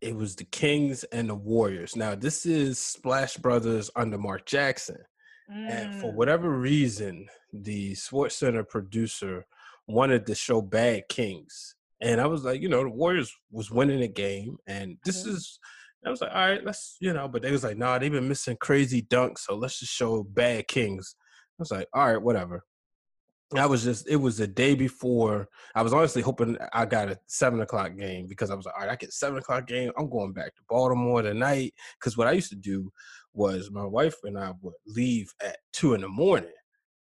It was the Kings and the Warriors. Now this is Splash Brothers under Mark Jackson. And for Mm. whatever reason, the Sports Center producer wanted to show Bad Kings. And I was like, you know, the Warriors was winning the game. And this Mhm. is, I was like, all right, let's, you know, but they was like, nah, they've been missing crazy dunks. So let's just show Bad Kings. I was like, all right, whatever. I was just, it was the day before. I was honestly hoping I got a seven o'clock game because I was like, all right, I get seven o'clock game. I'm going back to Baltimore tonight. Because what I used to do was my wife and I would leave at two in the morning.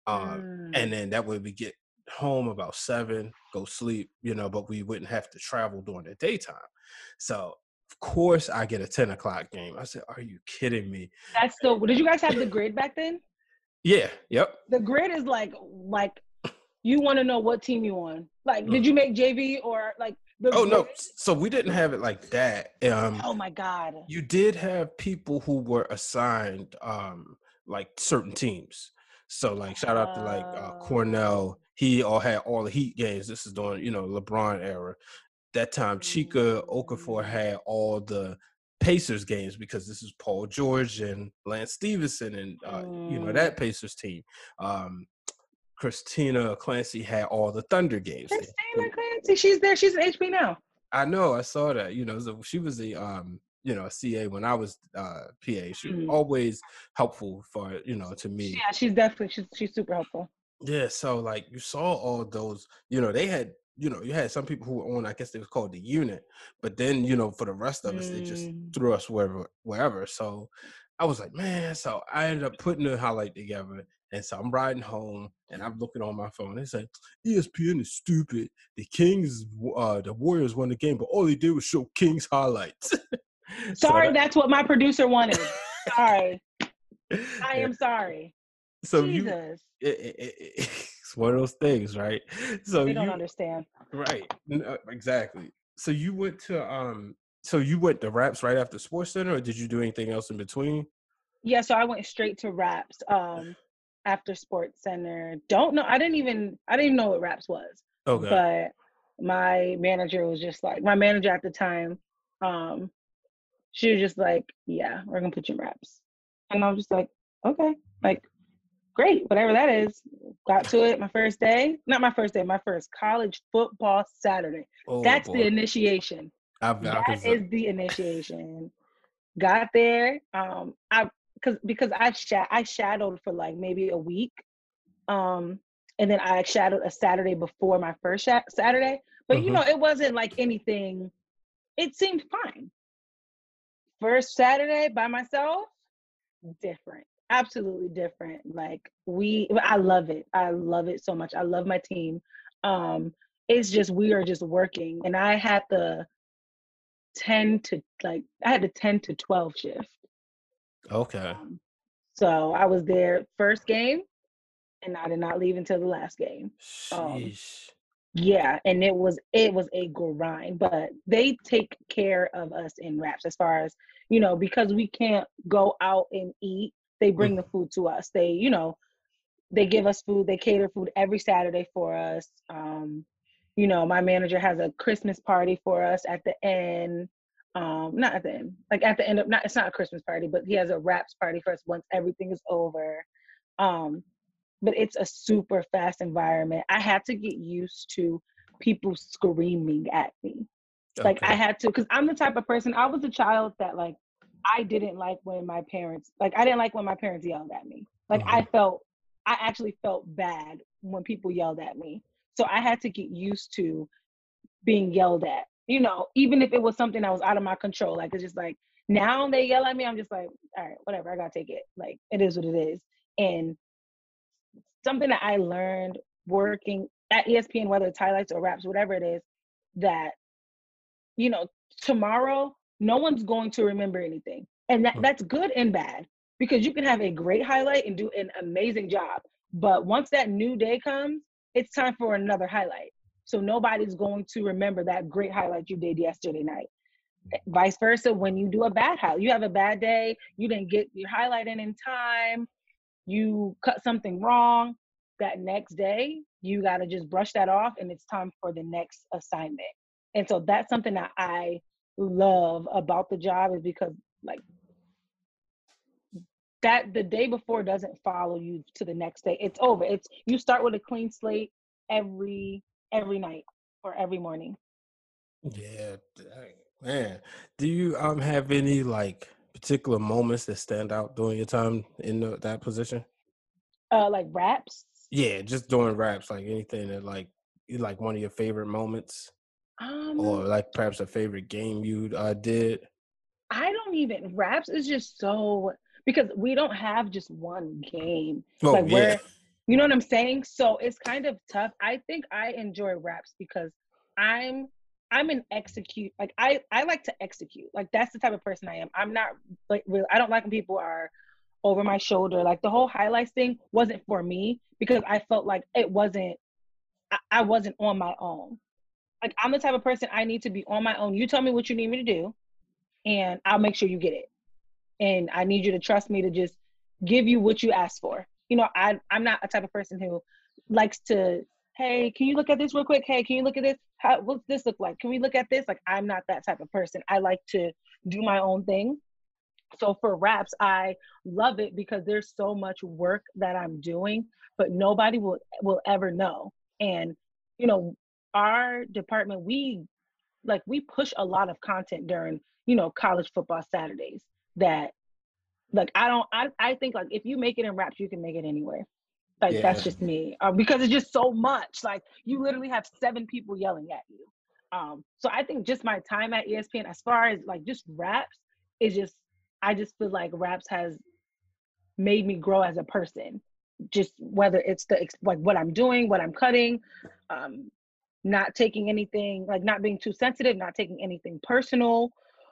Um, Mm. and then that way we get home about seven, go sleep, you know, but we wouldn't have to travel during the daytime. So of course I get a 10 o'clock game. I said, Are you kidding me? That's so. Did you guys have the grid back then? Yeah, yep. The grid is like like you want to know what team you on. Like, did you make JV or like the? Oh no, so we didn't have it like that. Um Oh my god. you did have people who were assigned um like certain teams. So like shout out to like uh, Cornell. He all had all the Heat games. This is during you know LeBron era. That time Chika Okafor mm. had all the Pacers games because this is Paul George and Lance Stephenson and uh, mm. you know that mm. Pacers team. Um, Christina Clancy had all the Thunder games. Christina Clancy, she's there. She's an HP now. I know. I saw that. You know, so she was the um, you know, CA when I was uh PA. She was mm. always helpful for you know to me. Yeah, she's definitely she's she's super helpful. Yeah, so like you saw all those, you know, they had you know, you had some people who were on, I guess they was called the unit, but then, you know, for the rest of us, mm. they just mm. threw us wherever, wherever. So I was like, man, so I ended up putting the highlight together and so I'm riding home and I'm looking on my phone. They say ESPN is stupid. The Kings, uh, the Warriors won the game, but all they did was show Kings highlights. sorry, so that, that's what my producer wanted. sorry, I am sorry. So Jesus. you, it, it, it, it's one of those things, right? So they don't you, understand, right? Uh, exactly. So you went to um, so you went to Raps right after Sports Center, or did you do anything else in between? Yeah, so I went straight to Raps. Um, after Sports Center. Don't know. I didn't even I didn't even know what raps was. Okay. But my manager was just like my manager at the time. Um, she was just like, "Yeah, we're gonna put you in raps," and I was just like, "Okay, like, great, whatever that is." Got to it my first day. Not my first day. My first college football Saturday. Oh, That's boy. the initiation. I've, that is the initiation. Got there. Um, I because because I sh- I shadowed for like maybe a week, um, and then I shadowed a Saturday before my first sh- Saturday. But mm-hmm. you know, it wasn't like anything. It seemed fine. First Saturday by myself, different, absolutely different. Like we, I love it. I love it so much. I love my team. Um, it's just we are just working, and I had the ten to like I had the ten to twelve shift. Okay. Um, so I was there first game, and I did not leave until the last game. Um, yeah, and it was it was a grind, but they take care of us in raps as far as you know because we can't go out and eat. They bring mm. the food to us. They you know they give us food. They cater food every Saturday for us. Um, you know, my manager has a Christmas party for us at the end um not at the end like at the end of not it's not a christmas party but he has a raps party for us once everything is over. Um but it's a super fast environment. I had to get used to people screaming at me. Okay. like i had to because i'm the type of person i was a child that like i didn't like when my parents like i didn't like when my parents yelled at me. Like mm-hmm. i felt i actually felt bad when people yelled at me. So i had to get used to being yelled at you know, even if it was something that was out of my control. Like it's just like now they yell at me, I'm just like, all right, whatever, I gotta take it. Like it is what it is. And something that I learned working at ESPN, whether it's highlights or raps, whatever it is, that you know, tomorrow no one's going to remember anything. And that, that's good and bad because you can have a great highlight and do an amazing job. But once that new day comes, it's time for another highlight. So nobody's going to remember that great highlight you did yesterday night. Mm. Vice versa, when you do a bad highlight, you have a bad day, you didn't get your highlight in in time, you cut something wrong. That next day, you got to just brush that off and it's time for the next assignment. And so that's something that I love about the job is because like that the day before doesn't follow you to the next day. It's over. It's you start with a clean slate every every night or every morning. Yeah, man. Do you um have any like particular moments that stand out during your time in the, that position? Uh, like raps. Yeah, just doing raps. Like anything that like like one of your favorite moments, um, or like perhaps a favorite game you uh, did. I don't even raps is just so because we don't have just one game. Oh, like yeah. You know what I'm saying? So it's kind of tough. I think I enjoy raps because I'm I'm an execute like I I like to execute. Like that's the type of person I am. I'm not like really I don't like when people are over my shoulder. Like the whole highlights thing wasn't for me because I felt like it wasn't I, I wasn't on my own. Like I'm the type of person I need to be on my own. You tell me what you need me to do and I'll make sure you get it. And I need you to trust me to just give you what you asked for you know, I I'm not a type of person who likes to, hey, can you look at this real quick? Hey, can you look at this? How what's this look like? Can we look at this? Like I'm not that type of person. I like to do my own thing. So for raps, I love it because there's so much work that I'm doing, but nobody will will ever know. And you know, our department, we like we push a lot of content during, you know, college football Saturdays that like I don't I, I think like if you make it in raps, you can make it anywhere. Like yeah. that's just me. Uh, because it's just so much. Like you literally have seven people yelling at you. Um, so I think just my time at ESPN, as far as like just raps, is just I just feel like raps has made me grow as a person. Just whether it's the like what I'm doing, what I'm cutting, um, not taking anything like not being too sensitive, not taking anything personal,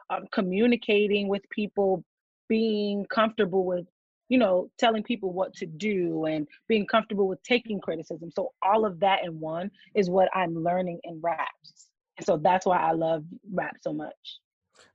um, communicating with people, being comfortable with you know telling people what to do and being comfortable with taking criticism. So all of that in one is what I'm learning in raps, and so that's why I love rap so much.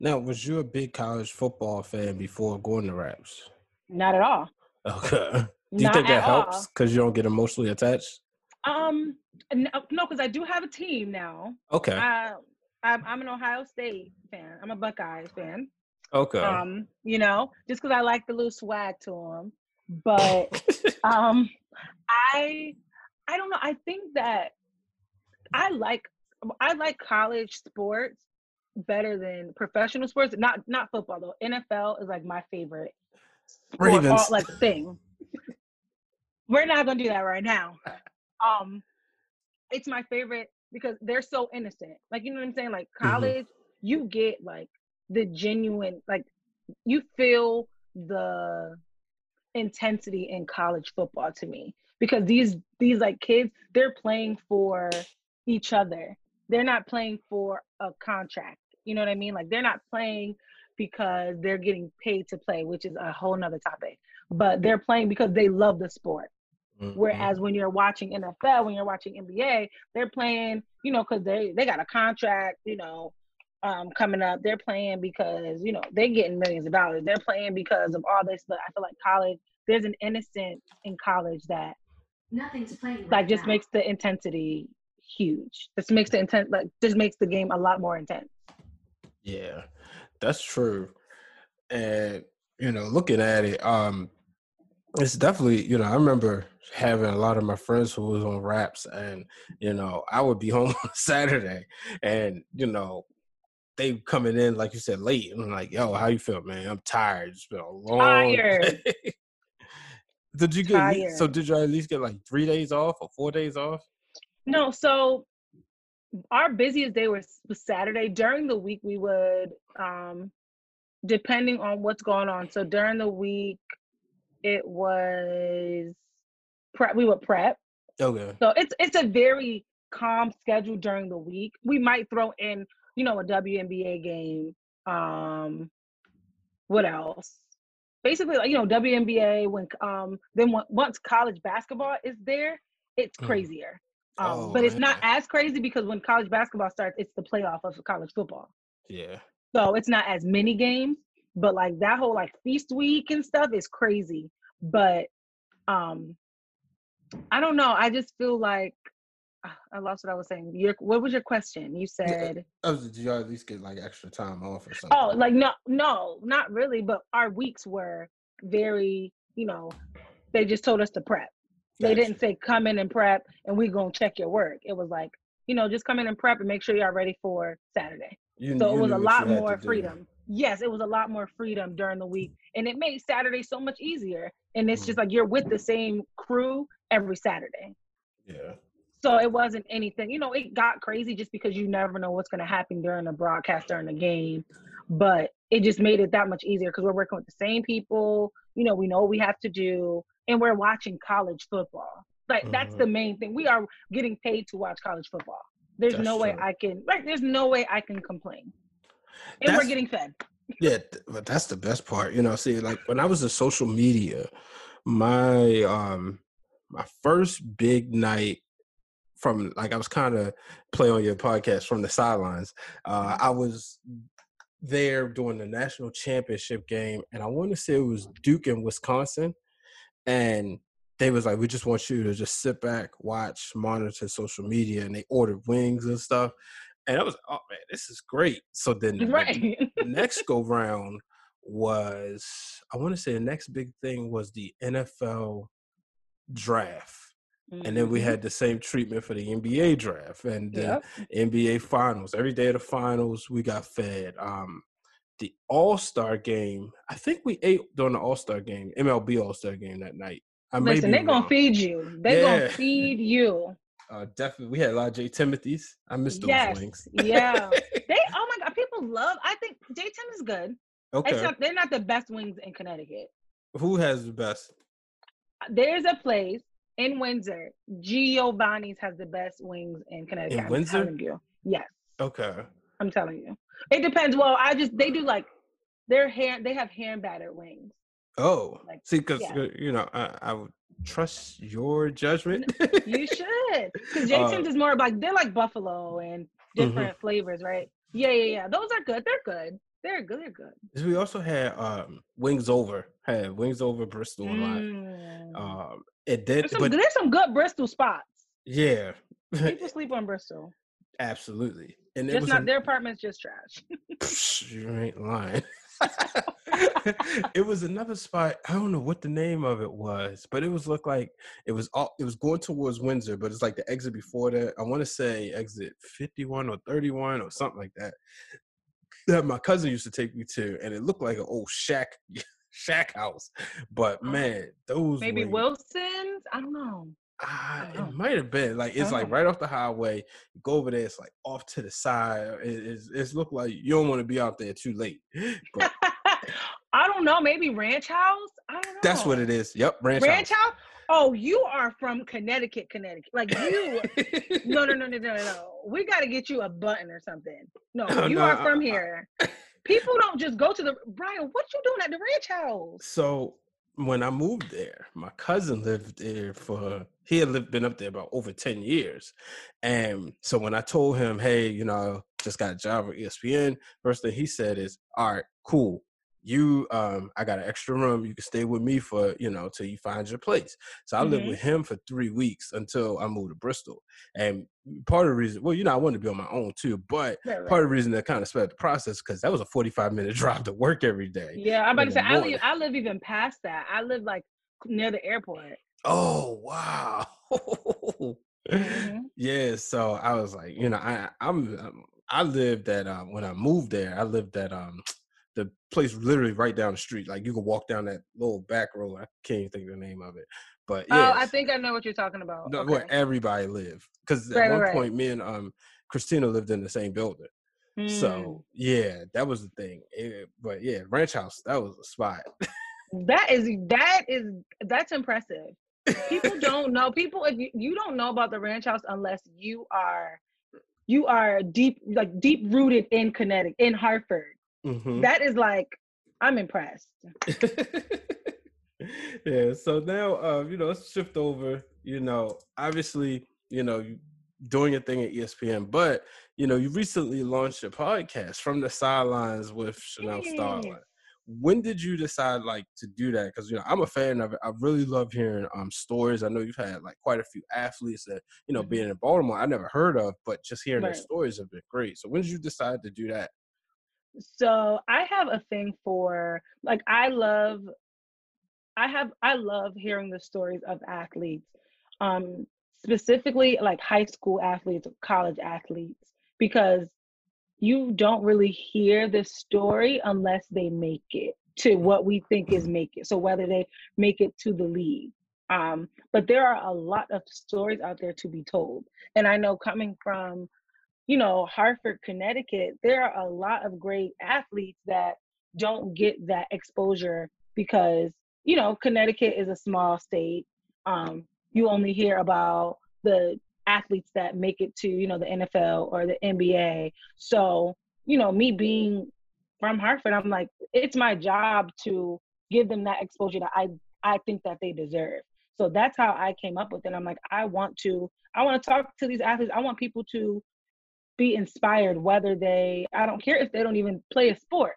Now, was you a big college football fan before going to raps? Not at all. Okay. Do you Not think that helps because you don't get emotionally attached? Um, no, because I do have a team now. Okay. Uh, I'm, I'm an Ohio State fan. I'm a Buckeyes fan. Okay. Um, you know, just because I like the little swag to them, but um, I I don't know. I think that I like I like college sports better than professional sports. Not not football though. NFL is like my favorite. Ravens all, like thing. We're not gonna do that right now. Um, it's my favorite because they're so innocent. Like you know what I'm saying? Like mm-hmm. college, mm-hmm. you get like the genuine, like you feel the intensity in college football to me because these these like kids they're playing for each other they're not playing for a contract you know what I mean? Like they're not playing because they're getting paid to play, which is a whole nother topic. But they're playing because they love the sport. Mm-hmm. Whereas when you're watching NFL, when you're watching NBA, they're playing, you know, because they they got a contract, you know, um, coming up. They're playing because you know they're getting millions of dollars. They're playing because of all this. But I feel like college, there's an innocence in college that nothing's playing. Right like just now. makes the intensity huge. This makes the intent like just makes the game a lot more intense. Yeah, that's true. And you know, looking at it, um, it's definitely you know I remember having a lot of my friends who was on raps, and you know I would be home on Saturday, and you know they coming in like you said late, I'm like, yo, how you feel, man? I'm tired. It's been a long tired. day. did you get tired. so? Did you at least get like three days off or four days off? No, so our busiest day was, was Saturday. During the week, we would, um, depending on what's going on. So during the week, it was prep. We would prep. Okay. So it's it's a very calm schedule during the week. We might throw in, you know, a WNBA game. Um, what else? Basically, like you know, WNBA. When um, then once college basketball is there, it's mm. crazier. Um, oh, but it's man. not as crazy because when college basketball starts, it's the playoff of college football. Yeah. So it's not as many games, but like that whole like feast week and stuff is crazy. But um I don't know. I just feel like I lost what I was saying. Your what was your question? You said yeah, did you at least get like extra time off or something? Oh, like no, no, not really. But our weeks were very, you know, they just told us to prep. They didn't say come in and prep and we're gonna check your work. It was like, you know, just come in and prep and make sure y'all ready for Saturday. You, so it was a lot more freedom. Yes, it was a lot more freedom during the week. And it made Saturday so much easier. And it's mm. just like you're with the same crew every Saturday. Yeah. So it wasn't anything, you know, it got crazy just because you never know what's going to happen during the broadcast, during the game. But it just made it that much easier because we're working with the same people. You know, we know what we have to do and we're watching college football. Like mm-hmm. that's the main thing. We are getting paid to watch college football. There's that's no true. way I can like there's no way I can complain. And that's, we're getting fed. yeah, but that's the best part. You know, see, like when I was in social media, my um my first big night from like I was kind of play on your podcast from the sidelines. Uh, I was there during the national championship game, and I want to say it was Duke and Wisconsin, and they was like, we just want you to just sit back, watch, monitor social media, and they ordered wings and stuff. And I was, oh man, this is great. So then right. the next go round was, I want to say the next big thing was the NFL draft. Mm-hmm. And then we mm-hmm. had the same treatment for the NBA draft and the yep. NBA finals. Every day of the finals, we got fed. Um, the All Star game, I think we ate during the All Star game, MLB All Star game that night. I Listen, they're gonna feed you. They're yeah. gonna feed you. Uh, definitely, we had a lot of J Timothy's. I missed those yes. wings. yeah, they. Oh my God, people love. I think J Tim is good. Okay, not, they're not the best wings in Connecticut. Who has the best? There's a place in Windsor. Giovanni's has the best wings in Connecticut. In I'm Windsor? you. Yes. Okay. I'm telling you. It depends. Well, I just they do like their hand. They have hand battered wings. Oh, like, see, because yeah. Uh, you know, I, I would trust your judgment. you should, because J Tim's uh, is more like they're like buffalo and mm-hmm. different mm-hmm. flavors, right? Yeah, yeah, yeah. Those are good. They're good. They're good. They're good. We also had um, Wings Over. Had Wings Over Bristol a lot. Mm. Um, it did. There's some, but, there's some good Bristol spots. Yeah. People sleep on Bristol. Absolutely. And just not their apartment's just trash. you ain't lying. it was another spot. I don't know what the name of it was, but it was look like it was all it was going towards Windsor, but it's like the exit before that. I want to say exit 51 or 31 or something like that. That my cousin used to take me to, and it looked like an old shack shack house. But oh, man, those maybe wings, Wilson's. I don't know. Uh, it might have been like it's like right off the highway. You go over there, it's like off to the side. It, it's it's look like you don't want to be out there too late. But, I don't know. Maybe Ranch House. I don't know. That's what it is. Yep, Ranch, Ranch House. House. Oh, you are from Connecticut, Connecticut. Like you. no, no, no, no, no, no. We got to get you a button or something. No, oh, you no, are from here. People don't just go to the Brian. What you doing at the Ranch House? So when I moved there, my cousin lived there for he had lived been up there about over 10 years. And so when I told him, hey, you know, just got a job at ESPN, first thing he said is, All right, cool you um i got an extra room you can stay with me for you know till you find your place so i mm-hmm. lived with him for three weeks until i moved to bristol and part of the reason well you know i wanted to be on my own too but right, right. part of the reason that kind of sped the process because that was a 45 minute drive to work every day yeah i'm about to say I live, I live even past that i live like near the airport oh wow mm-hmm. yeah so i was like you know i i'm, I'm I lived at um, when I moved there. I lived at um, the place literally right down the street. Like you can walk down that little back road. I can't even think of the name of it. But yeah, oh, I think I know what you're talking about. No, okay. Where everybody lived. Because right, at one right. point, me and um Christina lived in the same building. Mm. So yeah, that was the thing. It, but yeah, ranch house that was a spot. that is that is that's impressive. People don't know. People, if you, you don't know about the ranch house unless you are you are deep like deep rooted in Connecticut in Hartford. Mm-hmm. That is like, I'm impressed. yeah. So now, uh, you know, let's shift over. You know, obviously, you know, doing your thing at ESPN, but you know, you recently launched a podcast from the sidelines with Shanell Starling. When did you decide like to do that? Because you know, I'm a fan of it. I really love hearing um stories. I know you've had like quite a few athletes that you know, mm-hmm. being in Baltimore, I never heard of, but just hearing right. their stories have been great. So when did you decide to do that? So I have a thing for like I love I have I love hearing the stories of athletes. Um specifically like high school athletes, college athletes because you don't really hear the story unless they make it to what we think is make it. So whether they make it to the league. Um, but there are a lot of stories out there to be told. And I know coming from you know, Hartford, Connecticut, there are a lot of great athletes that don't get that exposure because, you know, Connecticut is a small state. Um, you only hear about the athletes that make it to, you know, the NFL or the NBA. So, you know, me being from Hartford, I'm like, it's my job to give them that exposure that I I think that they deserve. So that's how I came up with it. I'm like, I want to, I want to talk to these athletes. I want people to be inspired whether they i don't care if they don't even play a sport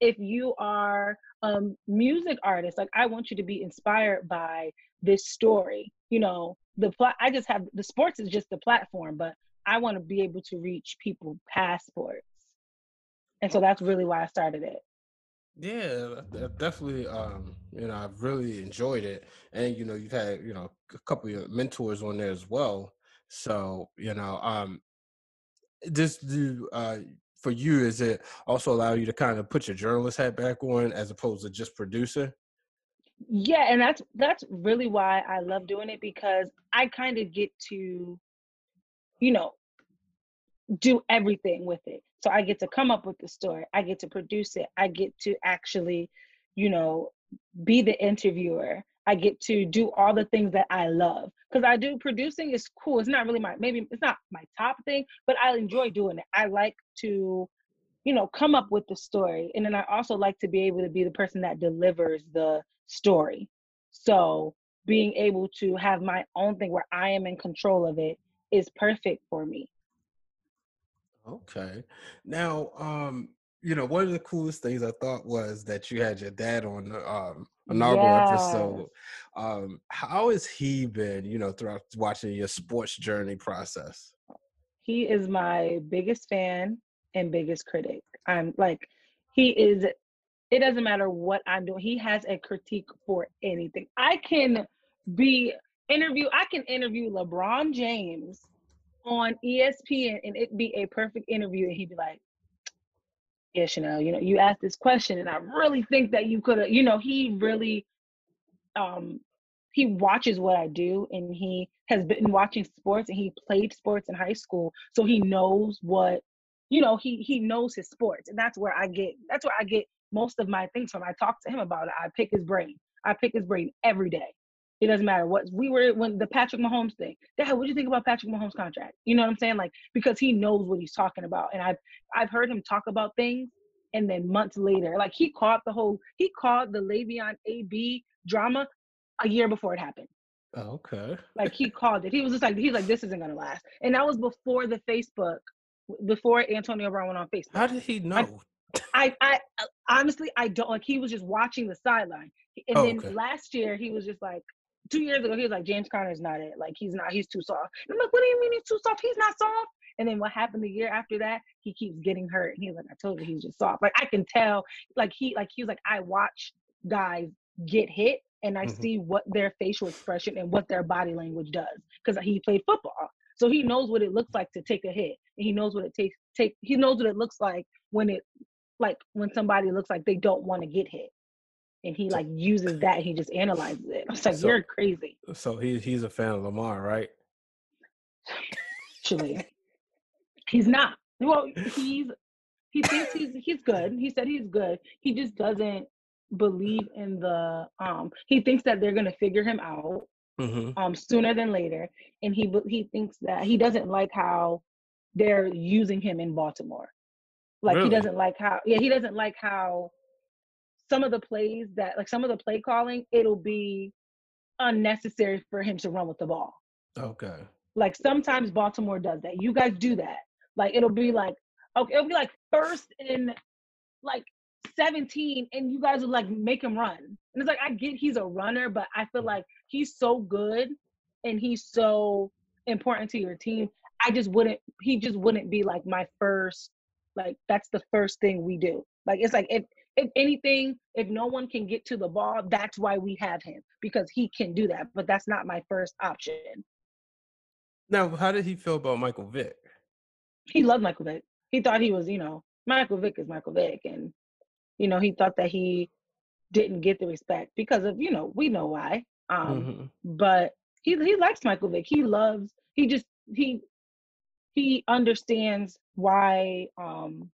if you are a music artist, like I want you to be inspired by this story. You know, the I just have the sports is just the platform, but I want to be able to reach people past sports. And so that's really why I started it. Yeah, definitely. Um, you know, I've really enjoyed it, and you know, you've had you know a couple of mentors on there as well. So you know, um, this do uh for you is it also allow you to kind of put your journalist hat back on as opposed to just producer? Yeah, and that's that's really why I love doing it because I kind of get to, you know, do everything with it. So I get to come up with the story, I get to produce it, I get to actually, you know, be the interviewer. I get to do all the things that I love because I do producing is cool. It's not really my maybe it's not my top thing, but I enjoy doing it. I like to, you know, come up with the story, and then I also like to be able to be the person that delivers the story. So being able to have my own thing where I am in control of it is perfect for me. Okay. Now, um, you know, one of the coolest things I thought was that you had your dad on um inaugural yes. episode. Um, how has he been, you know, throughout watching your sports journey process? He is my biggest fan and biggest critic. I'm like, he is it doesn't matter what I'm doing. He has a critique for anything. I can be interview, I can interview LeBron James on ESPN and it'd be a perfect interview and he'd be like, Yeah, Shanell, you know, you asked this question and I really think that you could have, you know, he really um he watches what I do and he has been watching sports and he played sports in high school. So he knows what you know, he he knows his sports. And that's where I get that's where I get most of my things from. I talk to him about it. I pick his brain. I pick his brain every day. It doesn't matter what we were when the Patrick Mahomes thing. Dad, what do you think about Patrick Mahomes contract? You know what I'm saying? Like because he knows what he's talking about, and I've I've heard him talk about things, and then months later, like he caught the whole he called the Le'Veon AB drama a year before it happened. Oh, okay. like he called it. He was just like he's like this isn't gonna last, and that was before the Facebook, before Antonio Brown went on Facebook. How did he know? I, I, I honestly I don't like. He was just watching the sideline, and oh, then okay. last year he was just like two years ago, he was like, James Conner's not it. Like he's not, he's too soft. And I'm like, what do you mean he's too soft? He's not soft. And then what happened the year after that, he keeps getting hurt. And he's like, I told you he's just soft. Like I can tell, like he like he was like, I watch guys get hit and I mm-hmm. see what their facial expression and what their body language does. Because he played football. So he knows what it looks like to take a hit. And he knows what it takes take he knows what it looks like when it like when somebody looks like they don't want to get hit and he like uses that he just analyzes it. I was like, so, you're crazy. So he he's a fan of Lamar, right? Actually, he's not. Well, he's he thinks he's he's good. He said he's good. He just doesn't believe in the um he thinks that they're gonna figure him out mm-hmm. um sooner than later and he he thinks that he doesn't like how they're using him in baltimore like really? he doesn't like how yeah he doesn't like how some of the plays that like some of the play calling, it'll be unnecessary for him to run with the ball. Okay. Like sometimes Baltimore does that. You guys do that. Like it'll be like okay, it'll be like first in like 17 and you guys will like make him run. And it's like I get he's a runner, but I feel mm. like he's so good and he's so important to your team. I just wouldn't he just wouldn't be like my first like that's the first thing we do. Like it's like if if anything, if no one can get to the ball, that's why we have him because he can do that. But that's not my first option. Now, how did he feel about Michael Vick? He loved Michael Vick. He thought he was, you know, Michael Vick is Michael Vick, and you know, he thought that he didn't get the respect because of, you know, we know why. Um, mm-hmm. but he he likes Michael Vick. He loves. He just he he understands why um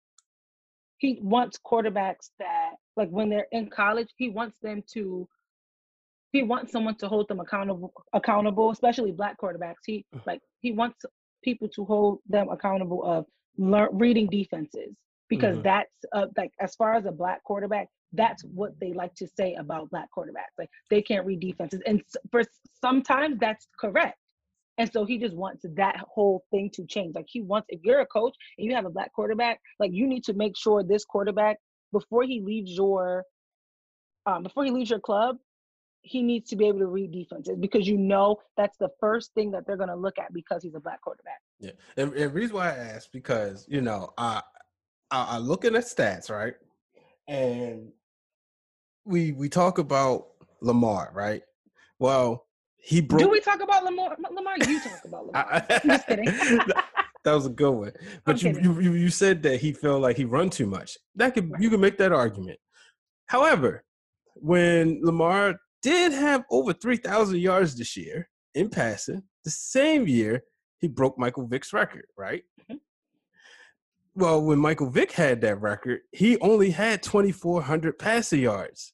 he wants quarterbacks that like when they're in college he wants them to he wants someone to hold them accountable accountable especially black quarterbacks. He like he wants people to hold them accountable of learn, reading defenses because mm-hmm. that's uh, like as far as a black quarterback that's what they like to say about black quarterbacks. Like they can't read defenses and for sometimes that's correct and so he just wants that whole thing to change. Like he wants, if you're a coach and you have a black quarterback, like you need to make sure this quarterback before he leaves your um, before he leaves your club, he needs to be able to read defenses because you know that's the first thing that they're going to look at because he's a black quarterback. Yeah, and, and reason why I ask because you know I, I I looking at stats right, and we we talk about Lamar right. Well, he broke. Do we talk about Lamar? Lamar, you talk about Lamar. I, am just kidding. that was a good one. But you, you you said that he felt like he run too much. That could right. you could make that argument. However, when Lamar did have over 3,000 yards this year in passing. The same year, he broke Michael Vick's record, right? Mm-hmm. Well, when Michael Vick had that record, he only had 2,400 passing yards.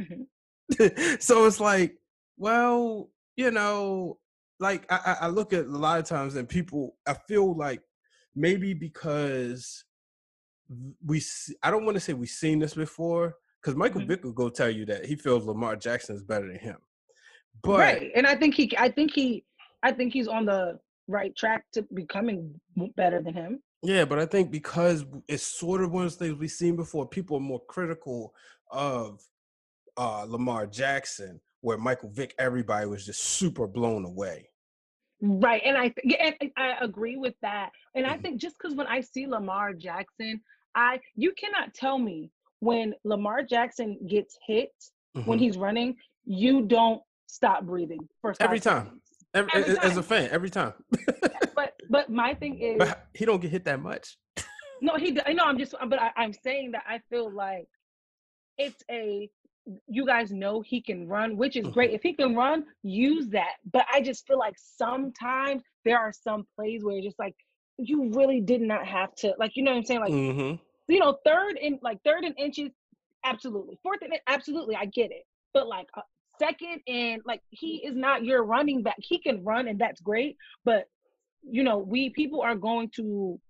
Mm-hmm. so it's like, well, you know, like I, I look at a lot of times and people, I feel like maybe because we, I don't want to say we've seen this before, because Michael mm-hmm. Vick will go tell you that he feels Lamar Jackson is better than him. But right, and I think he, I think he, I think he's on the right track to becoming better than him. Yeah, but I think because it's sort of one of those things we've seen before, people are more critical of uh, Lamar Jackson, where Michael Vick, everybody was just super blown away. Right, and I and I agree with that. And mm-hmm. I think just because when I see Lamar Jackson, I you cannot tell me when Lamar Jackson gets hit mm-hmm. when he's running, you don't stop breathing for every time. Every, every time. As a fan, every time. but but my thing is, but he don't get hit that much. no, he. I know. I'm just. But I, I'm saying that I feel like it's a. You guys know he can run, which is great. Mm-hmm. If he can run, use that. But I just feel like sometimes there are some plays where just like you really did not have to, like you know what I'm saying, like. Mm-hmm you know, third and like third and inches, absolutely. Fourth and absolutely, I get it. But like uh, second and like he is not your running back. He can run and that's great, but you know, we people are going to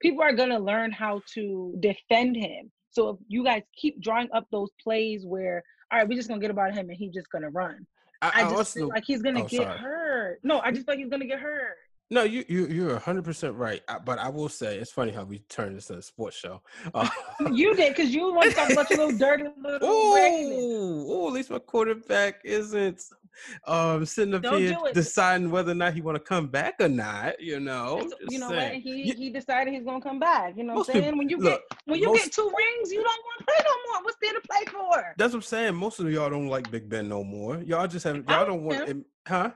people are going to learn how to defend him. So if you guys keep drawing up those plays where all right, we're just gonna get about him and he's just gonna run. I, I just also, feel like he's gonna oh, get sorry. hurt. No, I just feel like he's gonna get hurt. No, you you you're hundred percent right. But I will say it's funny how we turned this into a sports show. Uh, you did because you want to talk about your little dirty little. Oh, at least my quarterback isn't um sitting up Don't here deciding whether or not he want to come back or not. You know, you know saying. what? He he decided he's gonna come back. You know what I'm saying? People, when you look, get when you most, get two rings, you don't want to play no more. What's there to play for? That's what I'm saying. Most of y'all don't like Big Ben no more. Y'all just have y'all don't want, him. huh?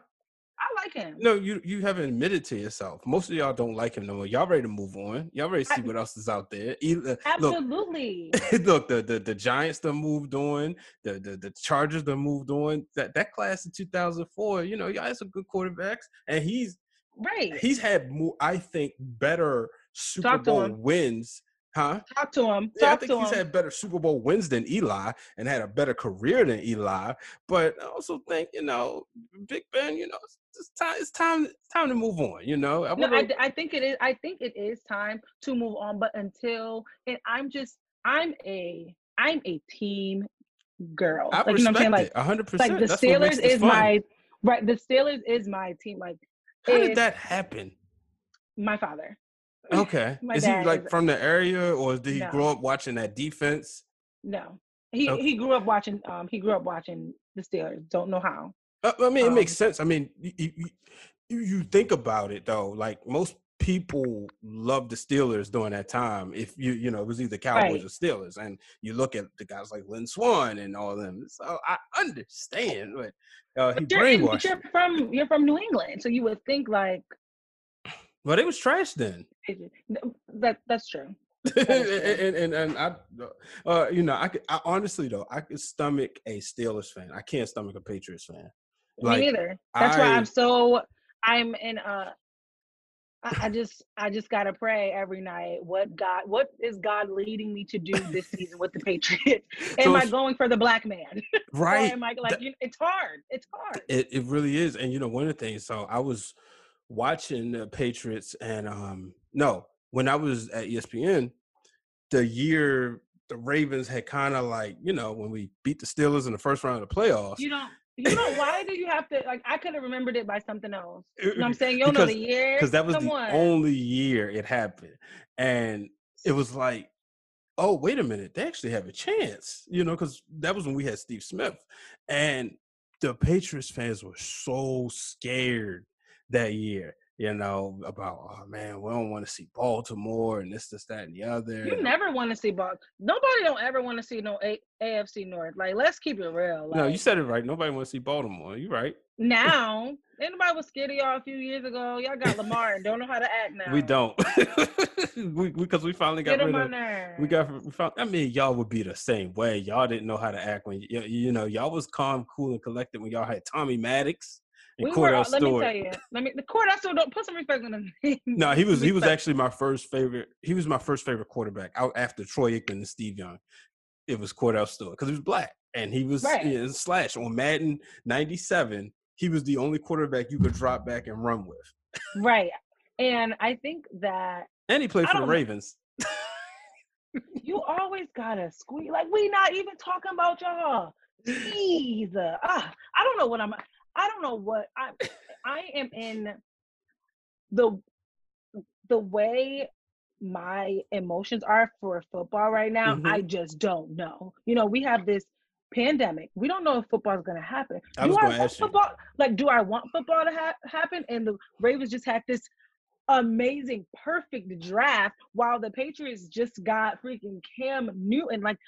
Like him. No, you you haven't admitted to yourself. Most of y'all don't like him no more. Y'all ready to move on. Y'all ready to see what else is out there. Uh, Either, Absolutely. Look, look, the, the the Giants that moved on, the, the the Chargers that moved on. That that class in 2004, you know, y'all had some good quarterbacks, and he's right. He's had more, I think, better Super Bowl wins Huh? Talk to him. yeah, I think he's him. had better Super Bowl wins than Eli and had a better career than Eli. But I also think, you know, Big Ben, you know, it's time. It's time. It's time to move on. You know. I, no, I, I think it is. I think it is time to move on. But until and I'm just, I'm a, I'm a team girl. I like, you know what I'm saying? Like, hundred percent. Like the That's Steelers is fun. my right. The Steelers is my team. Like, how did that happen? My father. Okay. is he like is, from the area, or did he no. grow up watching that defense? No, he okay. he grew up watching. Um, he grew up watching the Steelers. Don't know how. Uh, I mean, it um, makes sense. I mean, you, you, you think about it though. Like most people love the Steelers during that time. If you you know it was either Cowboys right. or Steelers, and you look at the guys like Lynn Swann and all of them. So I understand, but uh, he brainwashed. You're from you're from New England, so you would think like. Well, it was trash then. That that's true. and, and, and and I, uh, you know, I, could, I honestly though I could stomach a Steelers fan. I can't stomach a Patriots fan. Like, Me neither. That's I, why I'm so I'm in uh I, just I just gotta pray every night. What God what is God leading me to do this season with the Patriots? am so I going for the black man? Right. am I like you it's hard. It's hard. It it really is. And you know, one of the things, so I was watching the Patriots and um no, when I was at ESPN, the year the Ravens had kind of like, you know, when we beat the Steelers in the first round of the playoffs. You don't you know why do you have to like i could have remembered it by something else you know what i'm saying you don't know the year because that was Come the on. only year it happened and it was like oh, wait a minute, they actually have a chance, you know, because that was when we had Steve Smith. And the Patriots fans were so scared that year you know, about oh man, we don't want to see Baltimore and this, this, that, and the other. You never want to see Baltimore. Nobody don't ever want to see no A- AFC North. Like, let's keep it real. Like, no, you said it right. Nobody want to see Baltimore. You right. Now, anybody was scared of y'all a few years ago. Y'all got Lamar and don't know how to act now. We don't. we because we, we, finally got Get rid of. nerves. We got. We found. I mean, y'all would be the same way. Y'all didn't know how to act when you, you know y'all was calm, cool, and collected when y'all had Tommy Maddox we Kordell were. Let Stewart. me tell you. Let me. The Kordell Stewart. Don't put some respect on him. No, he was he was actually my first favorite. He was my first favorite quarterback out after Troy Aikman and Steve Young. It was Kordell Stewart because he was black and he was Right. slash on Madden '97. He was the only quarterback you could drop back and run with, right. And I think that and he played for the Ravens. you always gotta squeeze. Like we not even talking about y'all. Jeez. uh, Ah, I don't know what I'm. I don't know what I. I am in the the way my emotions are for football right now. Mhm. I just don't know. You know, we have this pandemic. We don't know if football is going to happen. I do I want ask you. football? Like, do I want football to ha- happen? And the Ravens just had this amazing, perfect draft, while the Patriots just got freaking Cam Newton. Like,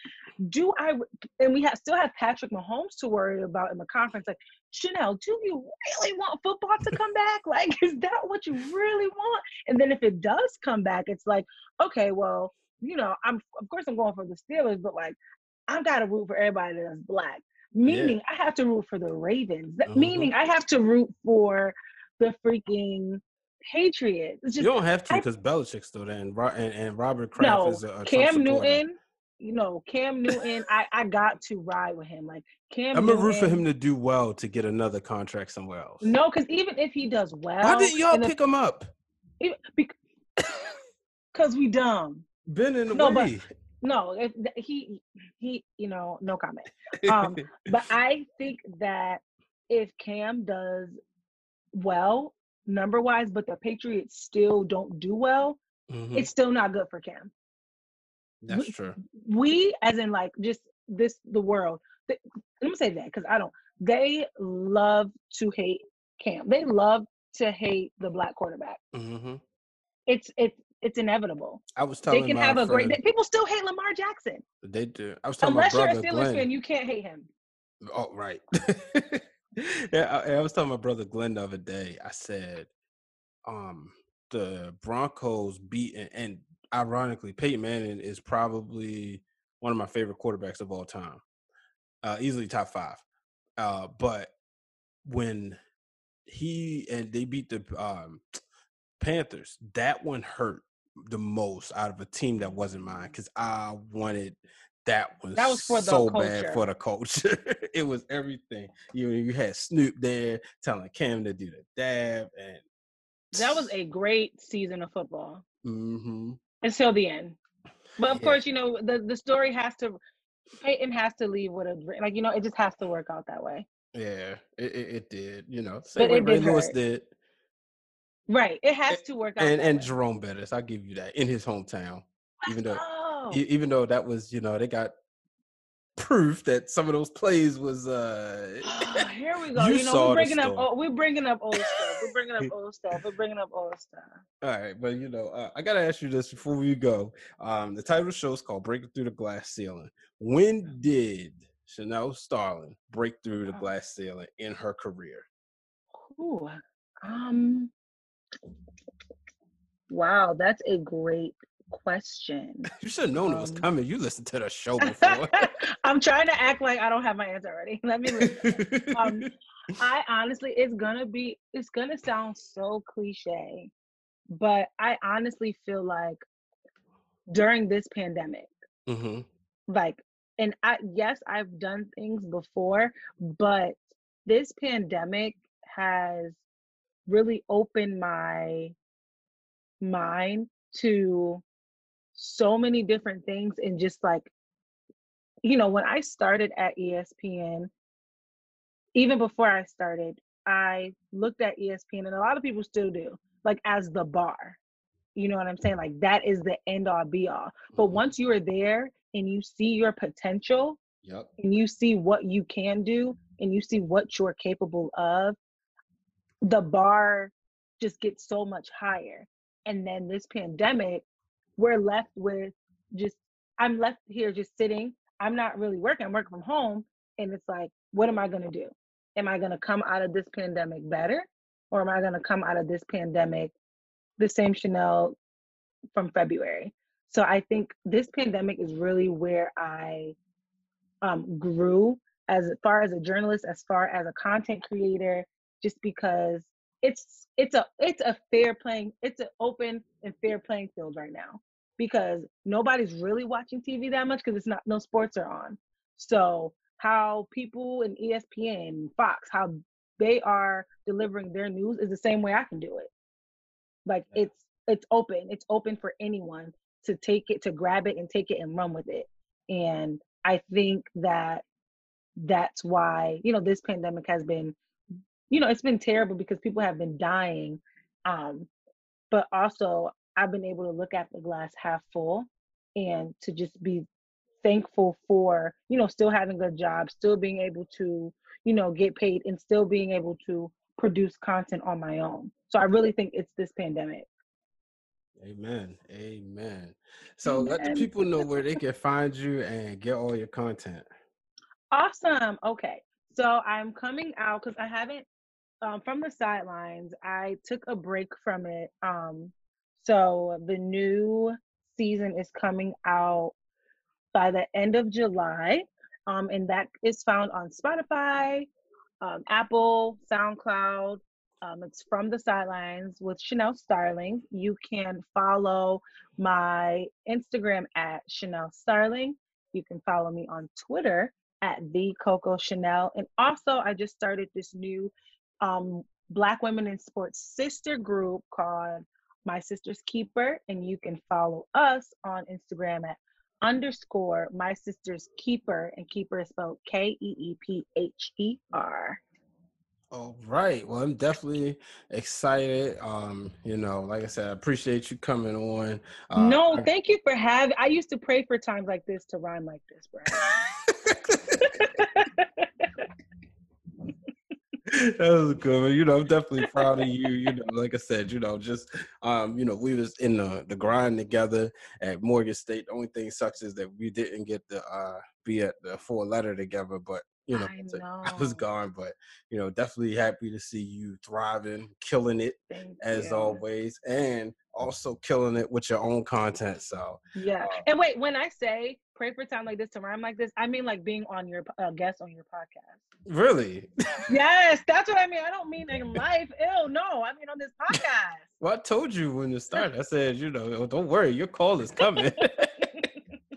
do I? And we have still have Patrick Mahomes to worry about in the conference. Like, Shanell, do you really want football to come back? Like, is that what you really want? And then if it does come back, it's like, okay, well, you know, I'm of course I'm going for the Steelers, but like, I've got to root for everybody that's black. Meaning, I have to root for the Ravens. That- Mhm. Meaning, I have to root for the freaking Patriots. It's You don't have to because Belichick's still there, and, and, and Robert Kraft no is a, a Cam. Newton. You know, Cam Newton. I I got to ride with him. Like Cam. I'm gonna root for him to do well to get another contract somewhere else. No, because even if he does well, Why didn't y'all if- pick him up? because we dumb. Been in the No, but- No, if he he you know no comment. Um, but I think that if Cam does well number wise, but the Patriots still don't do well, Mhm. it's still not good for Cam. That's true. We, as in like just this the world. th- Let me say that because I don't. They love to hate Cam. They love to hate the black quarterback. hmm It's it's it's inevitable. I was They telling can my have a great. People still hate Lamar Jackson. They do. I was telling Unless my you're a brother Steelers Glenn. fan, you can't hate him. Oh, right. yeah, I, I was telling my brother Glenn the other day. I said, um, the Broncos beat and, and ironically, Peyton Manning is probably one of my favorite quarterbacks of all time, uh, easily top five. Uh, but when he and they beat the um, Panthers, that one hurt the most out of a team that wasn't mine because I wanted that one That was for the so bad for the culture. it was everything. You you had Snoop there telling Cam to do the dab, and That was a great season of football hmm until the end. But of Yeah. course, you know the the story has to. Peyton has to leave with a like you know it just has to work out that way. yeah, it, it, it did. You know, same way Ray Lewis hurt. did, Right, it has to work out. and and way. Jerome Bettis. I'll give you that in his hometown, even though oh, e- even though that was you know they got proof that some of those plays was uh Oh, here we go. You You, know, we're bringing up oh, we're bringing up old stuff. We're bringing up old stuff. We're bringing up old stuff. All right, but you know, uh, I gotta ask you this before we go. Um, the title of the show is called "Breaking Through the Glass Ceiling." When did Shanell Starling break through the Oh. glass ceiling in her career? Ooh, um, wow, that's a great question. You should have known it was Um, coming. You listened to the show before. I'm trying to act like I don't have my answer already. Let me. Um, I honestly, it's gonna be, it's gonna sound so cliche, but I honestly feel like during this pandemic, hmm like, and I, yes, I've done things before, but this pandemic has really opened my mind to so many different things and just like you know when i started at espn even before i started i looked at espn and a lot of people still do like as the bar You know what I'm saying? Mm-hmm. Like that is the end all be all. But mm-hmm. once you are there and you see your potential, Yep. and you see what you can do and you see what you're capable of, the bar just gets so much higher. And then this pandemic, we're left with just, I'm left here just sitting. I'm not really working, I'm working from home. And it's like, what am I going to do? Am I going to come out of this pandemic better? Or am I going to come out of this pandemic the same Shanell from February? So I think this pandemic is really where I um, grew as far as a journalist, as far as a content creator, just because it's it's a it's a fair playing it's an open and fair playing field right now because nobody's really watching TV that much because it's not no sports are on. So how people in ESPN, Fox, how they are delivering their news is the same way I can do it. Like it's it's open. It's open for anyone to take it, to grab it and take it and run with it. And I think that that's why, you know, this pandemic has been, you know, it's been terrible because people have been dying. Um, but also I've been able to look at the glass half full and to just be thankful for, you know, still having a job, still being able to, you know, get paid and still being able to produce content on my own. So I really think it's this pandemic. Amen. Amen. So Amen. let the people know where they can find you and get all your content. Awesome. Okay. So I'm coming out because I haven't um, from the sidelines. I took a break from it. Um, so the new season is coming out by the end of July, um, and that is found on Spotify, um, Apple, SoundCloud, um, it's from the sidelines with Shanell Starling. You can follow my Instagram at Shanell Starling. You can follow me on Twitter at the Coco Shanell. And also, I just started this new um, Black Women in Sports sister group called My Sister's KeepHer. And you can follow us on Instagram at underscore My Sister's Keeper. And Keeper is spelled K E E P H E R. All right. Well, I'm definitely excited. Um, you know, like I said, I appreciate you coming on. Uh, no, thank you for having. I used to pray for times like this to rhyme like this, bro. that was good. You know, I'm definitely proud of you. You know, like I said, you know, just um, you know, we was in the the grind together at Morgan State. The only thing sucks is that we didn't get to uh be at the four letter together, but you know I, know, I, was gone, but you know, definitely happy to see you thriving, killing it Thank as you. always, and also killing it with your own content. So yeah, uh, and wait, when I say pray for time like this to rhyme like this, I mean like being on your uh, guest on your podcast. Really? yes, that's what I mean. I don't mean in life. Ew, no, I mean on this podcast. well, I told you when it started. I said, you know, don't worry, your call is coming.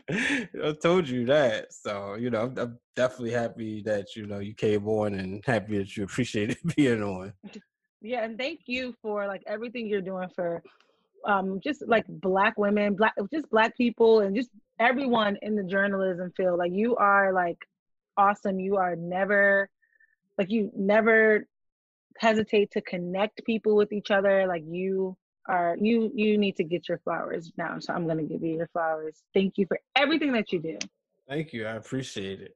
I told you that. So, you know, I'm, I'm, definitely happy that, you know, you came on and happy that you appreciated being on. Yeah, and thank you for like everything you're doing for um just like black women, black just black people and just everyone in the journalism field. Like you are like awesome. You are never like you never hesitate to connect people with each other. Like you are you you need to get your flowers now. So I'm gonna give you your flowers. Thank you for everything that you do. Thank you. I appreciate it.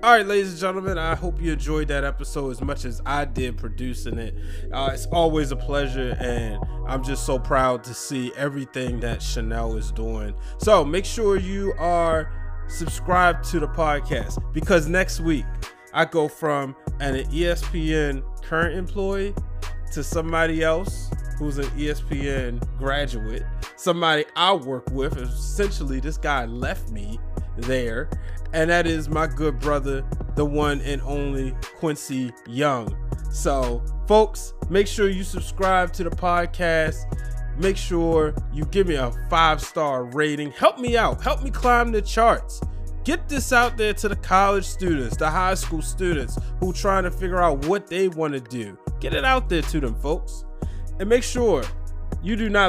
All right, ladies and gentlemen, I hope you enjoyed that episode as much as I did producing it. Uh, it's always a pleasure, and I'm just so proud to see everything that Shanell is doing. So make sure you are subscribed to the podcast because next week I go from an ESPN current employee to somebody else who's an ESPN graduate, somebody I work with. Essentially, this guy left me there, and that is my good brother, the one and only Quincy Young. So, folks, make sure you subscribe to the podcast. Make sure you give me a five star rating. Help me out, help me climb the charts. Get this out there to the college students, the high school students who trying to figure out what they want to do. Get it out there to them, folks. And make sure you do not